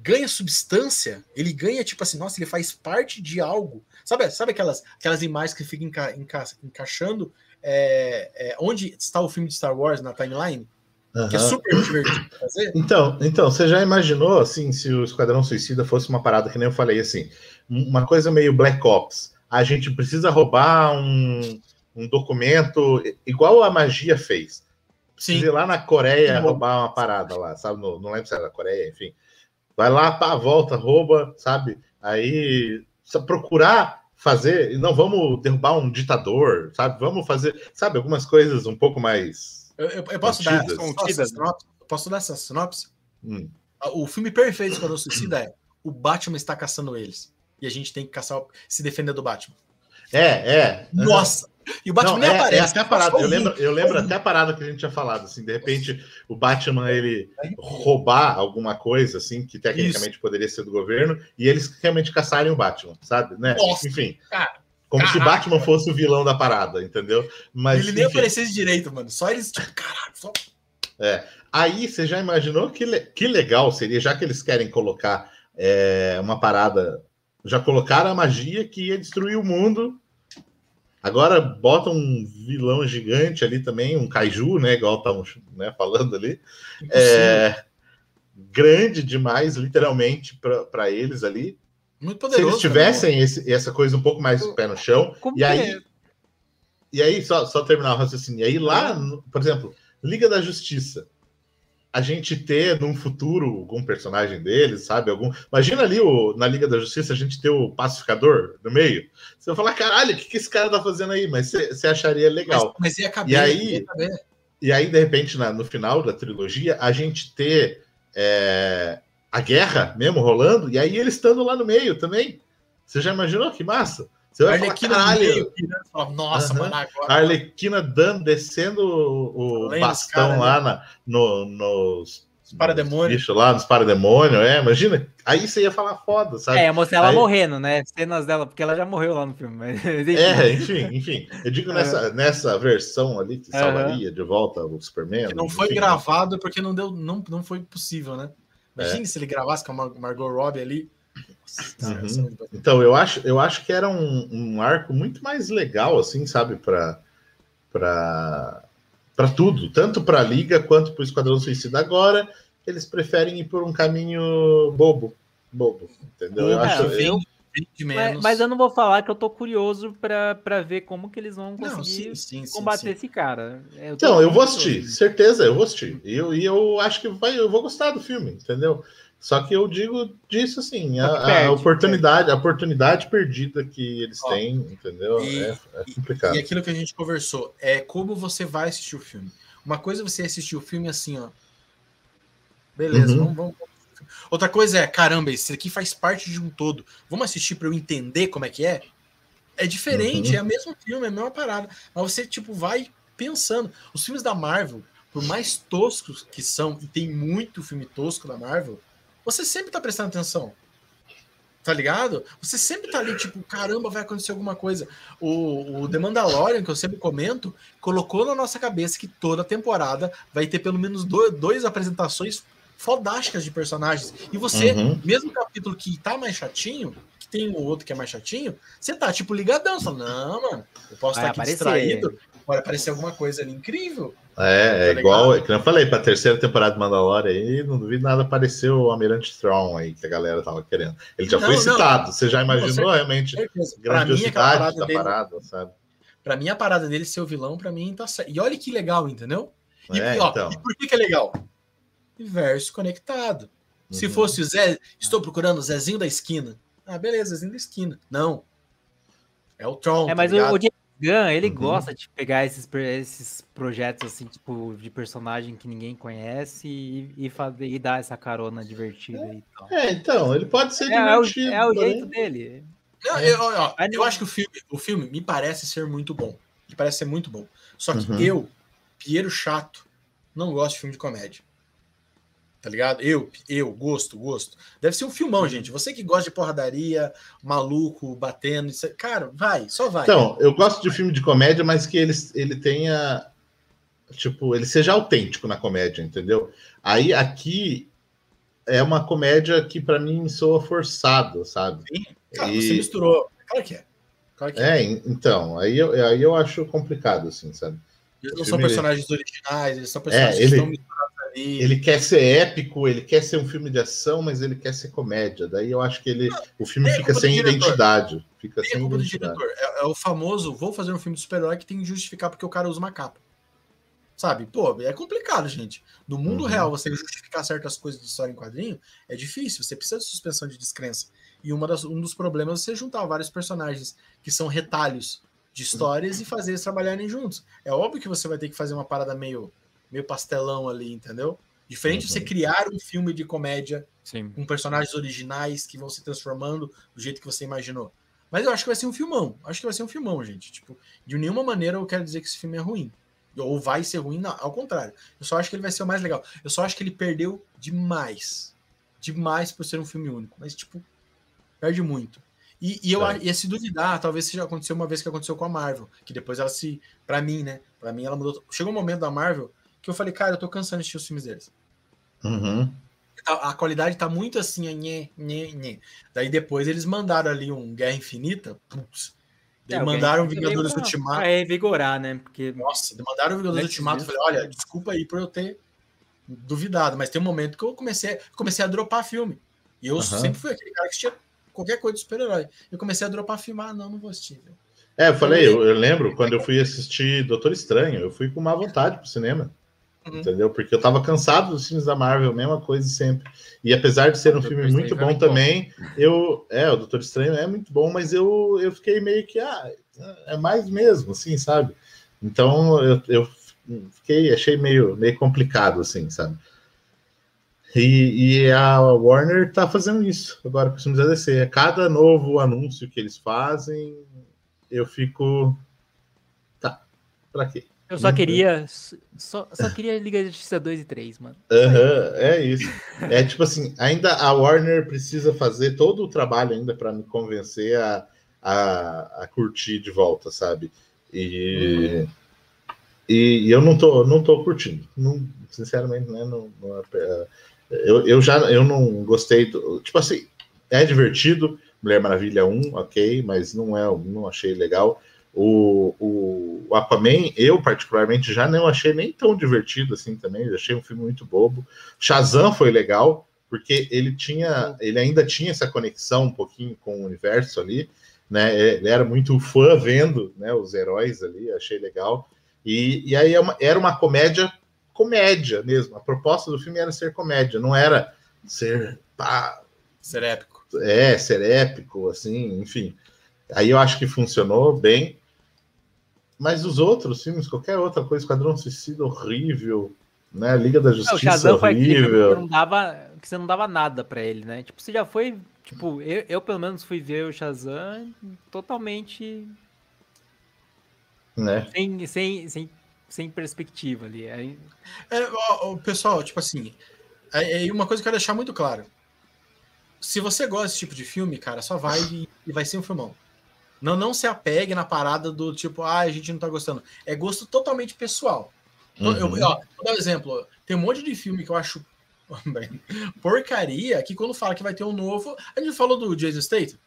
ganha substância, ele ganha, tipo assim, nossa, ele faz parte de algo. Sabe, sabe aquelas, aquelas imagens que ficam enca, enca, encaixando é, é, onde está o filme de Star Wars na timeline? Uhum. Que é super divertido fazer. Então, então, você já imaginou assim, se o Esquadrão Suicida fosse uma parada que nem eu falei assim, uma coisa meio Black Ops. A gente precisa roubar um, um documento igual a magia fez. Precisa ir lá na Coreia roubar uma parada lá, sabe? No, não lembro se era na Coreia, enfim. Vai lá, pá, volta, rouba, sabe? Aí procurar fazer, não vamos derrubar um ditador, sabe? Vamos fazer, sabe, algumas coisas um pouco mais eu, eu, eu posso, dar essa, sinopse, posso dar essa sinopse? Hum. O filme perfeito quando Suicida é o Batman está caçando eles. E a gente tem que caçar, se defender do Batman. É, é. Nossa! E o Batman Não, nem é, aparece. É até a parada. Eu lembro, eu lembro até a parada que a gente tinha falado, assim, de repente o Batman ele roubar alguma coisa, assim, que tecnicamente Isso. poderia ser do governo, e eles realmente caçarem o Batman, sabe? Né? Nossa, Enfim. Cara, como Caraca, se Batman fosse o vilão da parada, entendeu? Mas, ele nem enfim. aparecesse direito, mano. Só eles, tipo, caralho, só. É. Aí você já imaginou que, le... que legal seria, já que eles querem colocar é, uma parada. Já colocaram a magia que ia destruir o mundo. Agora bota um vilão gigante ali também, um kaiju, né? Igual estão né, falando ali. É, grande demais, literalmente, para eles ali. Muito poderoso. Se eles tivessem esse, essa coisa um pouco mais pé no chão, Como e aí. É? E aí, só, só terminar o raciocínio. E aí, lá, por exemplo, Liga da Justiça. A gente ter num futuro algum personagem deles, sabe? Algum. Imagina ali o, na Liga da Justiça a gente ter o pacificador no meio. Você vai falar, caralho, o que, que esse cara tá fazendo aí? Mas você acharia legal. Mas, mas ia caber, e aí, e aí, de repente, na, no final da trilogia, a gente ter é, a guerra mesmo rolando, e aí ele estando lá no meio também. Você já imaginou que massa? Você vai Arlequina falar, meio, Nossa, mano, agora. A Arlequina dando, descendo o, o bastão cara, lá né? na, no, nos, parademônio. Bicho lá nos parademônio, é, imagina. Aí você ia falar foda, sabe? É, mostrar ela aí... morrendo, né? Cenas dela, porque ela já morreu lá no filme. Mas... *laughs* é, enfim, enfim. Eu digo nessa, é. nessa versão ali que salvaria de volta o Superman. Que não foi enfim, gravado porque não deu, não, não foi possível, né? Imagina é. se ele gravasse com a Margot Robbie ali. Uhum. Então, eu acho, eu acho que era um, um arco muito mais legal, assim, sabe, para para tudo, tanto para a Liga quanto para o Esquadrão Suicida. Agora, eles preferem ir por um caminho bobo, bobo, entendeu? eu é, acho eu, mas, mas, eu não vou falar que eu tô curioso para ver como que eles vão conseguir não, sim, sim, combater sim, esse cara. Eu então, eu vou assistir, certeza, eu vou assistir. E eu, e eu acho que vai, eu vou gostar do filme, entendeu? Só que eu digo disso assim, a, perde, a oportunidade, perde. a oportunidade perdida que eles têm, entendeu? E, é, é, complicado. E, e aquilo que a gente conversou é como você vai assistir o filme. Uma coisa é você assistir o filme assim, ó. Beleza, Uhum. vamos, vamos. Outra coisa é, caramba, esse aqui faz parte de um todo. Vamos assistir para eu entender como é que é? É diferente, Uhum. é o mesmo filme, é a mesma parada. Mas você, tipo, vai pensando. Os filmes da Marvel, por mais toscos que são, e tem muito filme tosco da Marvel, você sempre tá prestando atenção. Tá ligado? Você sempre tá ali, tipo, caramba, vai acontecer alguma coisa. O, o The Mandalorian, que eu sempre comento, colocou na nossa cabeça que toda temporada vai ter pelo menos dois, dois apresentações fodásticas de personagens. E você, Uhum. mesmo capítulo que tá mais chatinho, que tem o outro que é mais chatinho, você tá, tipo, ligadão. Você fala, não, mano, eu posso estar aqui aparecer. distraído, pode aparecer alguma coisa ali incrível. É, é Tá igual, ligado? que eu falei, pra terceira temporada de Mandalorian aí, não duvido nada aparecer o Almirante Strong aí, que a galera tava querendo. Ele já Não, foi não. citado, você já imaginou realmente Certeza. Pra mim, grandiosidade parada da dele, parada, sabe? pra mim, a parada dele ser o vilão, pra mim, tá certo. E olha que legal, entendeu? E, É, ó, então. e por que, que é legal? Universo conectado. Se Uhum. fosse o Zé, estou procurando o Zezinho da esquina. Ah, beleza, Zezinho da esquina. Não. É o Tron. É, mas tá o, o James Gunn, ele Uhum. gosta de pegar esses, esses projetos, assim, tipo, de personagem que ninguém conhece e, e, fazer, e dar essa carona divertida e tal. É, então, ele pode ser É, é o, divertido. é o porém- jeito dele. Não, É. eu, eu não- acho que o filme, o filme me parece ser muito bom. Ele parece ser muito bom. Só que Uhum. eu, Piero Chato, não gosto de filme de comédia. Tá ligado? Eu, eu, gosto, gosto. Deve ser um Uhum. filmão, gente. Você que gosta de porradaria, maluco, batendo, isso, aí- cara, vai, só vai. Então, eu gosto de filme de comédia, mas que ele, ele tenha. Tipo, ele seja autêntico na comédia, entendeu? Aí aqui é uma comédia que pra mim soa forçado, sabe? Cara, E- você misturou. Claro que é. Claro que é. É, en- então, aí eu, aí eu acho complicado, assim, sabe? Eles não são personagens originais, eles são personagens É, ele- que estão misturados Ele quer ser épico, ele quer ser um filme de ação, mas ele quer ser comédia. Daí eu acho que ele, o filme fica sem diretor. identidade. Fica Tem sem identidade. É, é o famoso, vou fazer um filme de super-herói que tem que justificar porque o cara usa uma capa. Sabe? Pô, é complicado, gente. No mundo Uhum. real, você justificar certas coisas de história em quadrinho é difícil. Você precisa de suspensão de descrença. E uma das- um dos problemas é você juntar vários personagens que são retalhos de histórias e fazer eles trabalharem juntos. É óbvio que você vai ter que fazer uma parada meio, meio pastelão ali, entendeu? Diferente de você Uhum. criar um filme de comédia Sim. com personagens originais que vão se transformando do jeito que você imaginou. Mas eu acho que vai ser um filmão. Acho que vai ser um filmão, gente. Tipo, de nenhuma maneira eu quero dizer que esse filme é ruim. Ou vai ser ruim, não. Ao contrário. Eu só acho que ele vai ser o mais legal. Eu só acho que ele perdeu demais. Demais por ser um filme único. Mas, tipo, perde muito. E, e eu e se duvidar, talvez seja aconteceu uma vez que aconteceu com a Marvel. Que depois ela se. Pra mim, né? Pra mim ela mudou. Chegou um momento da Marvel que eu falei, cara, eu tô cansando de assistir os filmes deles. Uhum. a, a qualidade tá muito assim, nhê, nhê, nhê. Daí depois eles mandaram ali um Guerra Infinita, putz. É, o mandaram Game Vingadores pra- Ultimato. pra revigorar, né? Porque Nossa, mandaram Vingadores Ultimato. Falei, olha, desculpa aí por eu ter duvidado, mas tem um momento que eu comecei, comecei a dropar filme. E eu Aham. sempre fui aquele cara que tinha qualquer coisa de super-herói. Eu comecei a dropar filme, ah, não, não vou assistir. velho. É, eu falei, eu, eu lembro quando eu fui *laughs* assistir Doutor Estranho, eu fui com má vontade pro cinema. Uhum. Entendeu? Porque eu tava cansado dos filmes da Marvel, mesma coisa sempre. E apesar de ser um filme muito bom muito bom. também, eu. É, o Doutor Estranho é muito bom, mas eu, eu fiquei meio que. Ah, é mais mesmo, assim, sabe? Então eu, eu fiquei, achei meio, meio complicado, assim, sabe? E, e a Warner tá fazendo isso agora com os filmes da DC. A cada novo anúncio que eles fazem, eu fico. Tá, pra quê? Eu só Uhum. queria. Só, só queria Liga da Justiça 2 e 3, mano. Aham, é isso. É tipo assim, ainda a Warner precisa fazer todo o trabalho ainda para me convencer a, a, a curtir de volta, sabe? E, e, e eu não tô, não tô curtindo. Não, sinceramente, né? Não, não é- eu, eu já eu não gostei. Do, tipo assim, é divertido. Mulher Maravilha 1, ok, mas não é, não achei legal. O, o, o Aquaman, eu particularmente já não achei nem tão divertido assim também. Eu achei um filme muito bobo. Shazam foi legal, porque ele tinha, ele ainda tinha essa conexão um pouquinho com o universo ali, né? Ele era muito fã vendo né, os heróis ali, achei legal. E, e aí é uma- era uma comédia, comédia mesmo. A proposta do filme era ser comédia, não era ser pá, Ser épico. é, ser épico, assim, enfim. Aí eu acho que funcionou bem. Mas os outros filmes, qualquer outra coisa, Esquadrão Suicida horrível, né? Liga da Justiça Não, o Shazam horrível. foi que não dava, que você não dava nada para ele, né? Tipo, você já foi, tipo, eu, eu pelo menos fui ver o Shazam totalmente né? sem, sem, sem, sem perspectiva ali. Aí... É, ó, ó, pessoal, tipo assim, é, é uma coisa que eu quero deixar muito claro. Se você gosta desse tipo de filme, cara, só vai e, e vai ser um filmão. Não, não se apegue na parada do tipo, ah, a gente não tá gostando. É gosto totalmente pessoal. Uhum. Eu, ó, vou dar um exemplo. Tem um monte de filme que eu acho *laughs* porcaria que quando fala que vai ter um novo. A gente falou do Jason Statham?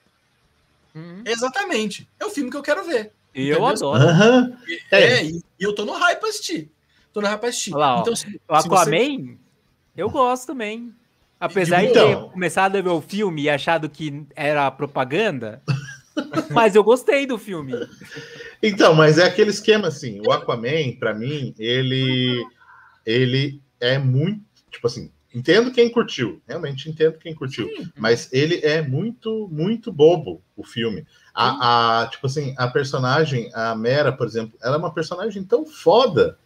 Uhum. Exatamente. É o filme que eu quero ver. E eu adoro. Aham. É, É. e, e eu tô no hype pra assistir. Tô no hype pra assistir. Lá, então, se, O se você- Aquaman, eu gosto também. Apesar de Então. ter começado a ver o filme e achado que era propaganda, *laughs* mas eu gostei do filme. Então, mas é aquele esquema assim, o Aquaman, pra mim, ele ele é muito, tipo assim, entendo quem curtiu, realmente entendo quem curtiu, mas ele é muito, muito bobo o filme. A, a, tipo assim, a personagem, a Mera, por exemplo, ela é uma personagem tão foda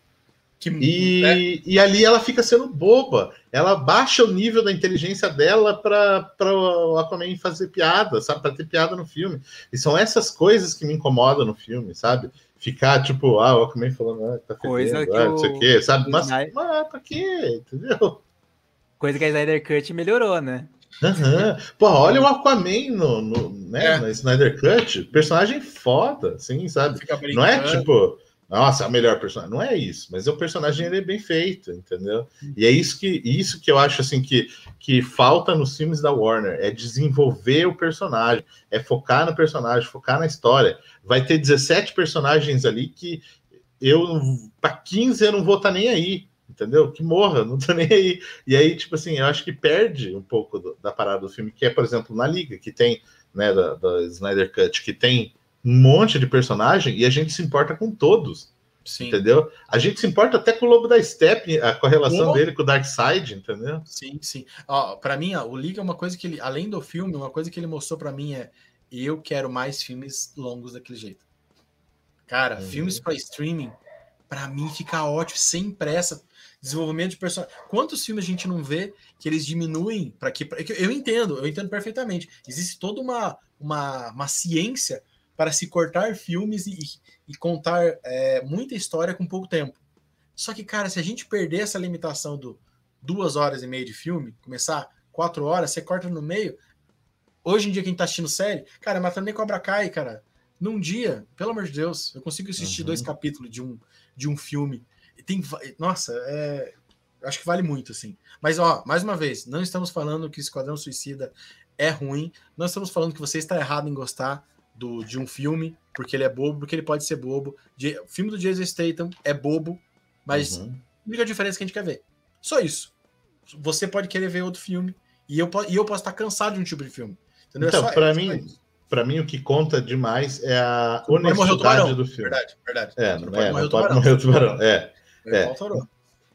que, e, né? e ali ela fica sendo boba. Ela baixa o nível da inteligência dela para o Aquaman fazer piada, sabe? Para ter piada no filme. E são essas coisas que me incomodam no filme, sabe? Ficar tipo, ah, o Aquaman falando, ah, tá Coisa fedendo, ah, não sei o- quê, sabe? o Mas, Snyder- mas pra quê? Entendeu? Coisa que a Snyder Cut melhorou, né? Aham. Pô, olha o Aquaman no, no, né, É. no Snyder Cut, personagem foda, assim, sabe? Não é tipo, nossa, é o melhor personagem. Não é isso, mas o personagem ele é bem feito, entendeu? E é isso que, isso que eu acho assim que, que falta nos filmes da Warner, é desenvolver o personagem, é focar no personagem, focar na história. Vai ter 17 personagens ali que eu para 15 eu não vou estar nem aí, entendeu? Que morra, não tô *laughs* nem aí. E aí, tipo assim, eu acho que perde um pouco do- da parada do filme, que é, por exemplo, na Liga, que tem, né, da, da Snyder Cut, que tem um monte de personagem e a gente se importa com todos, Sim, entendeu? A gente se importa até com o Lobo da Steppe, a correlação dele com o Darkseid, entendeu? sim, sim. Ó, pra mim, ó, o Liga é uma coisa que ele, além do filme, uma coisa que ele mostrou pra mim é eu quero mais filmes longos daquele jeito. Cara, Uhum. filmes pra streaming, pra mim fica ótimo, sem pressa. Desenvolvimento de personagem. Quantos filmes a gente não vê que eles diminuem para que pra- que eu entendo, eu entendo perfeitamente. Existe toda uma, uma, uma ciência para se cortar filmes e, e contar é, muita história com pouco tempo. Só que, cara, se a gente perder essa limitação do duas horas e meia de filme, começar quatro horas, você corta no meio. Hoje em dia, quem tá assistindo série, cara, Matando nem Cobra Kai, cara, num dia, pelo amor de Deus, eu consigo assistir Uhum. dois capítulos de um, de um filme. E Tem, nossa, é, acho que vale muito, assim. Mas, ó, mais uma vez, não estamos falando que Esquadrão Suicida é ruim, não estamos falando que você está errado em gostar do, de um filme, porque ele é bobo, porque ele pode ser bobo. De- o filme do Jason Statham é bobo, mas Uhum. a única diferença que a gente quer ver. Só isso. Você pode querer ver outro filme, e eu, e eu posso estar cansado de um tipo de filme. Entendeu? É Então, é só mim. Pra mim, o que conta demais é a honestidade tubarão. do filme. Verdade, verdade. É, Não não, é, não pode tubarão. morrer o tubarão. É. É. É.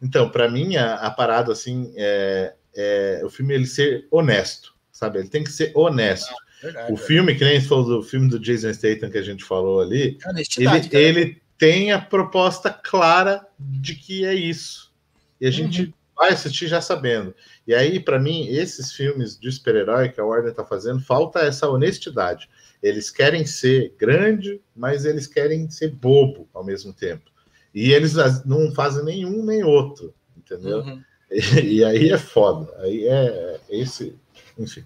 Então, pra mim, a, a parada, assim, é, é o filme ele ser honesto, sabe? Ele tem que ser honesto. Verdade, o filme, que nem falou do filme do Jason Statham que a gente falou ali, É ele, ele tem a proposta clara de que é isso. E a Uhum. gente vai assistir já sabendo. E aí, pra mim, esses filmes de super-herói que a Warner tá fazendo, falta essa honestidade. Eles querem ser grande, mas eles querem ser bobo ao mesmo tempo. E eles não fazem nenhum nem outro, entendeu? Uhum. *laughs* E, aí é foda. Aí é esse. Enfim.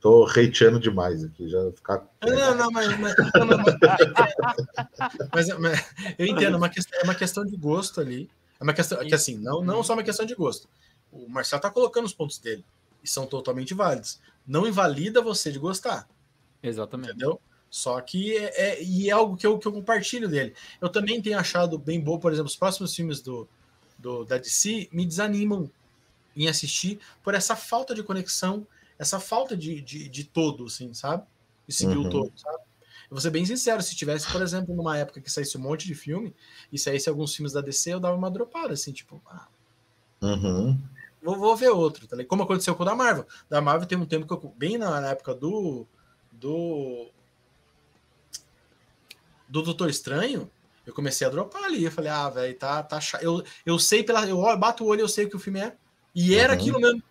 Tô hateando demais aqui. Já ficar. Não, não, mas, mas, não, não, mas- *laughs* mas- mas eu entendo, é uma, questão, é uma questão de gosto ali. É uma questão que assim, não, não só uma questão de gosto. O Marcelo tá colocando os pontos dele e são totalmente válidos. Não invalida você de gostar, Exatamente. entendeu? Só que é, é- e é algo que eu, que eu compartilho dele. Eu também tenho achado bem bom, por exemplo, os próximos filmes do, do da DC me desanimam em assistir por essa falta de conexão, essa falta de, de, de todo, assim, sabe? De seguir Uhum. o todo, sabe? Eu vou ser bem sincero, se tivesse, por exemplo, numa época que saísse um monte de filme e saísse alguns filmes da DC, eu dava uma dropada, assim, tipo, ah, Uhum. vou, vou ver outro, tá ligado? Como aconteceu com o da Marvel. Da Marvel tem um tempo que eu, bem na, na época do do do Doutor Estranho, eu comecei a dropar ali. Eu falei, ah, velho, tá, tá chato. Eu, eu sei pela. Eu bato o olho, eu sei o que o filme é. E era uhum. aquilo mesmo.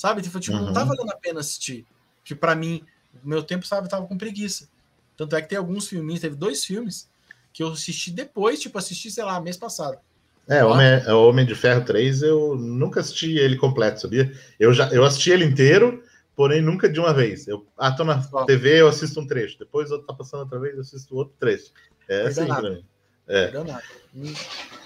Sabe? Tipo, tipo uhum. não tá valendo a pena assistir. Que para mim, meu tempo, sabe, tava com preguiça. Tanto é que tem alguns filmes, teve dois filmes que eu assisti depois, tipo, assisti, sei lá, mês passado. É, Homem, é, Homem de Ferro 3, eu nunca assisti ele completo, sabia? Eu já eu assisti ele inteiro, porém nunca de uma vez. Eu, ah, tô na TV, eu assisto um trecho. Depois eu tá passando outra vez, eu assisto outro trecho. É assim pra mim. É.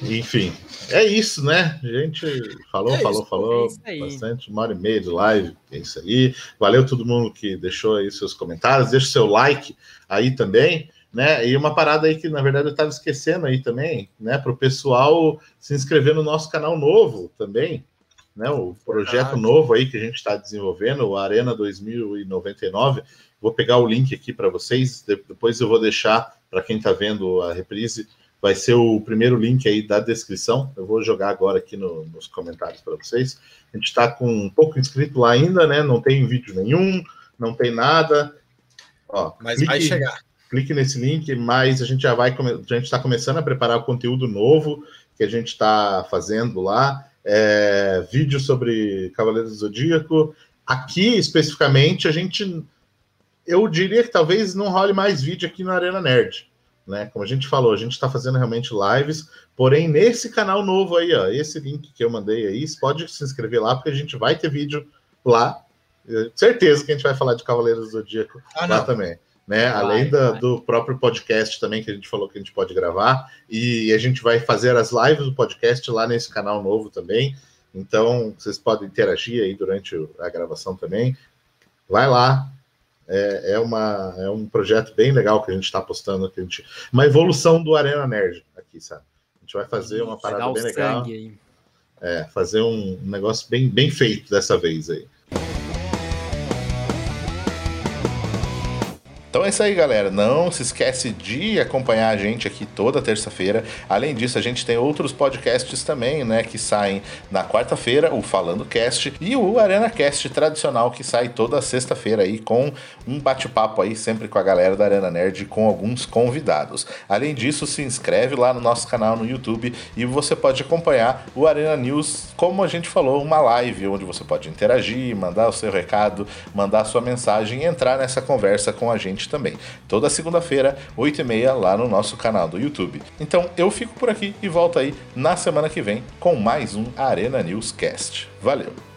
Enfim, é isso, né? A gente falou, é falou, isso, falou é bastante, uma hora e meia de live, é isso aí. Valeu todo mundo que deixou aí seus comentários, deixa o seu like aí também, né? E uma parada aí que, na verdade, eu estava esquecendo aí também, né? Para o pessoal se inscrever no nosso canal novo também, né? O projeto novo aí que a gente está desenvolvendo, o Arena 2099. Vou pegar o link aqui para vocês, depois eu vou deixar para quem está vendo a reprise vai ser o primeiro link aí da descrição. Eu vou jogar agora aqui no, nos comentários para vocês. A gente está com um pouco inscrito lá ainda, né? Não tem vídeo nenhum, não tem nada. Ó, mas clique, vai chegar. Clique nesse link, mas a gente já vai. A gente está começando a preparar o conteúdo novo que a gente está fazendo lá. É, vídeo sobre Cavaleiros do Zodíaco. Aqui, especificamente, a gente. Eu diria que talvez não role mais vídeo aqui na Arena Nerd né? Como a gente falou, a gente está fazendo realmente lives, porém nesse canal novo aí, ó, esse link que eu mandei aí, você pode se inscrever lá, porque a gente vai ter vídeo lá. Certeza que a gente vai falar de Cavaleiros do Zodíaco ah, lá não. também. Né? Vai, Além da, do próprio podcast também, que a gente falou que a gente pode gravar, e a gente vai fazer as lives do podcast lá nesse canal novo também. Então, vocês podem interagir aí durante a gravação também. Vai lá, é, é, uma, é um projeto bem legal que a gente está apostando. Que a gente, uma evolução do Arena Nerd aqui, sabe? A gente vai fazer uma parada bem legal. É, fazer um negócio bem, bem feito dessa vez aí. Então é isso aí, galera. Não se esquece de acompanhar a gente aqui toda terça-feira. Além disso, a gente tem outros podcasts também, né, que saem na quarta-feira, o Falando Cast e o Arena Cast tradicional que sai toda sexta-feira aí com um bate-papo aí sempre com a galera da Arena Nerd com alguns convidados. Além disso, se inscreve lá no nosso canal no YouTube e você pode acompanhar o Arena News, como a gente falou, uma live onde você pode interagir, mandar o seu recado, mandar a sua mensagem e entrar nessa conversa com a gente também. Toda segunda-feira, 8h30, lá no nosso canal do YouTube. Então eu fico por aqui e volto aí na semana que vem com mais um Arena News Cast. Valeu!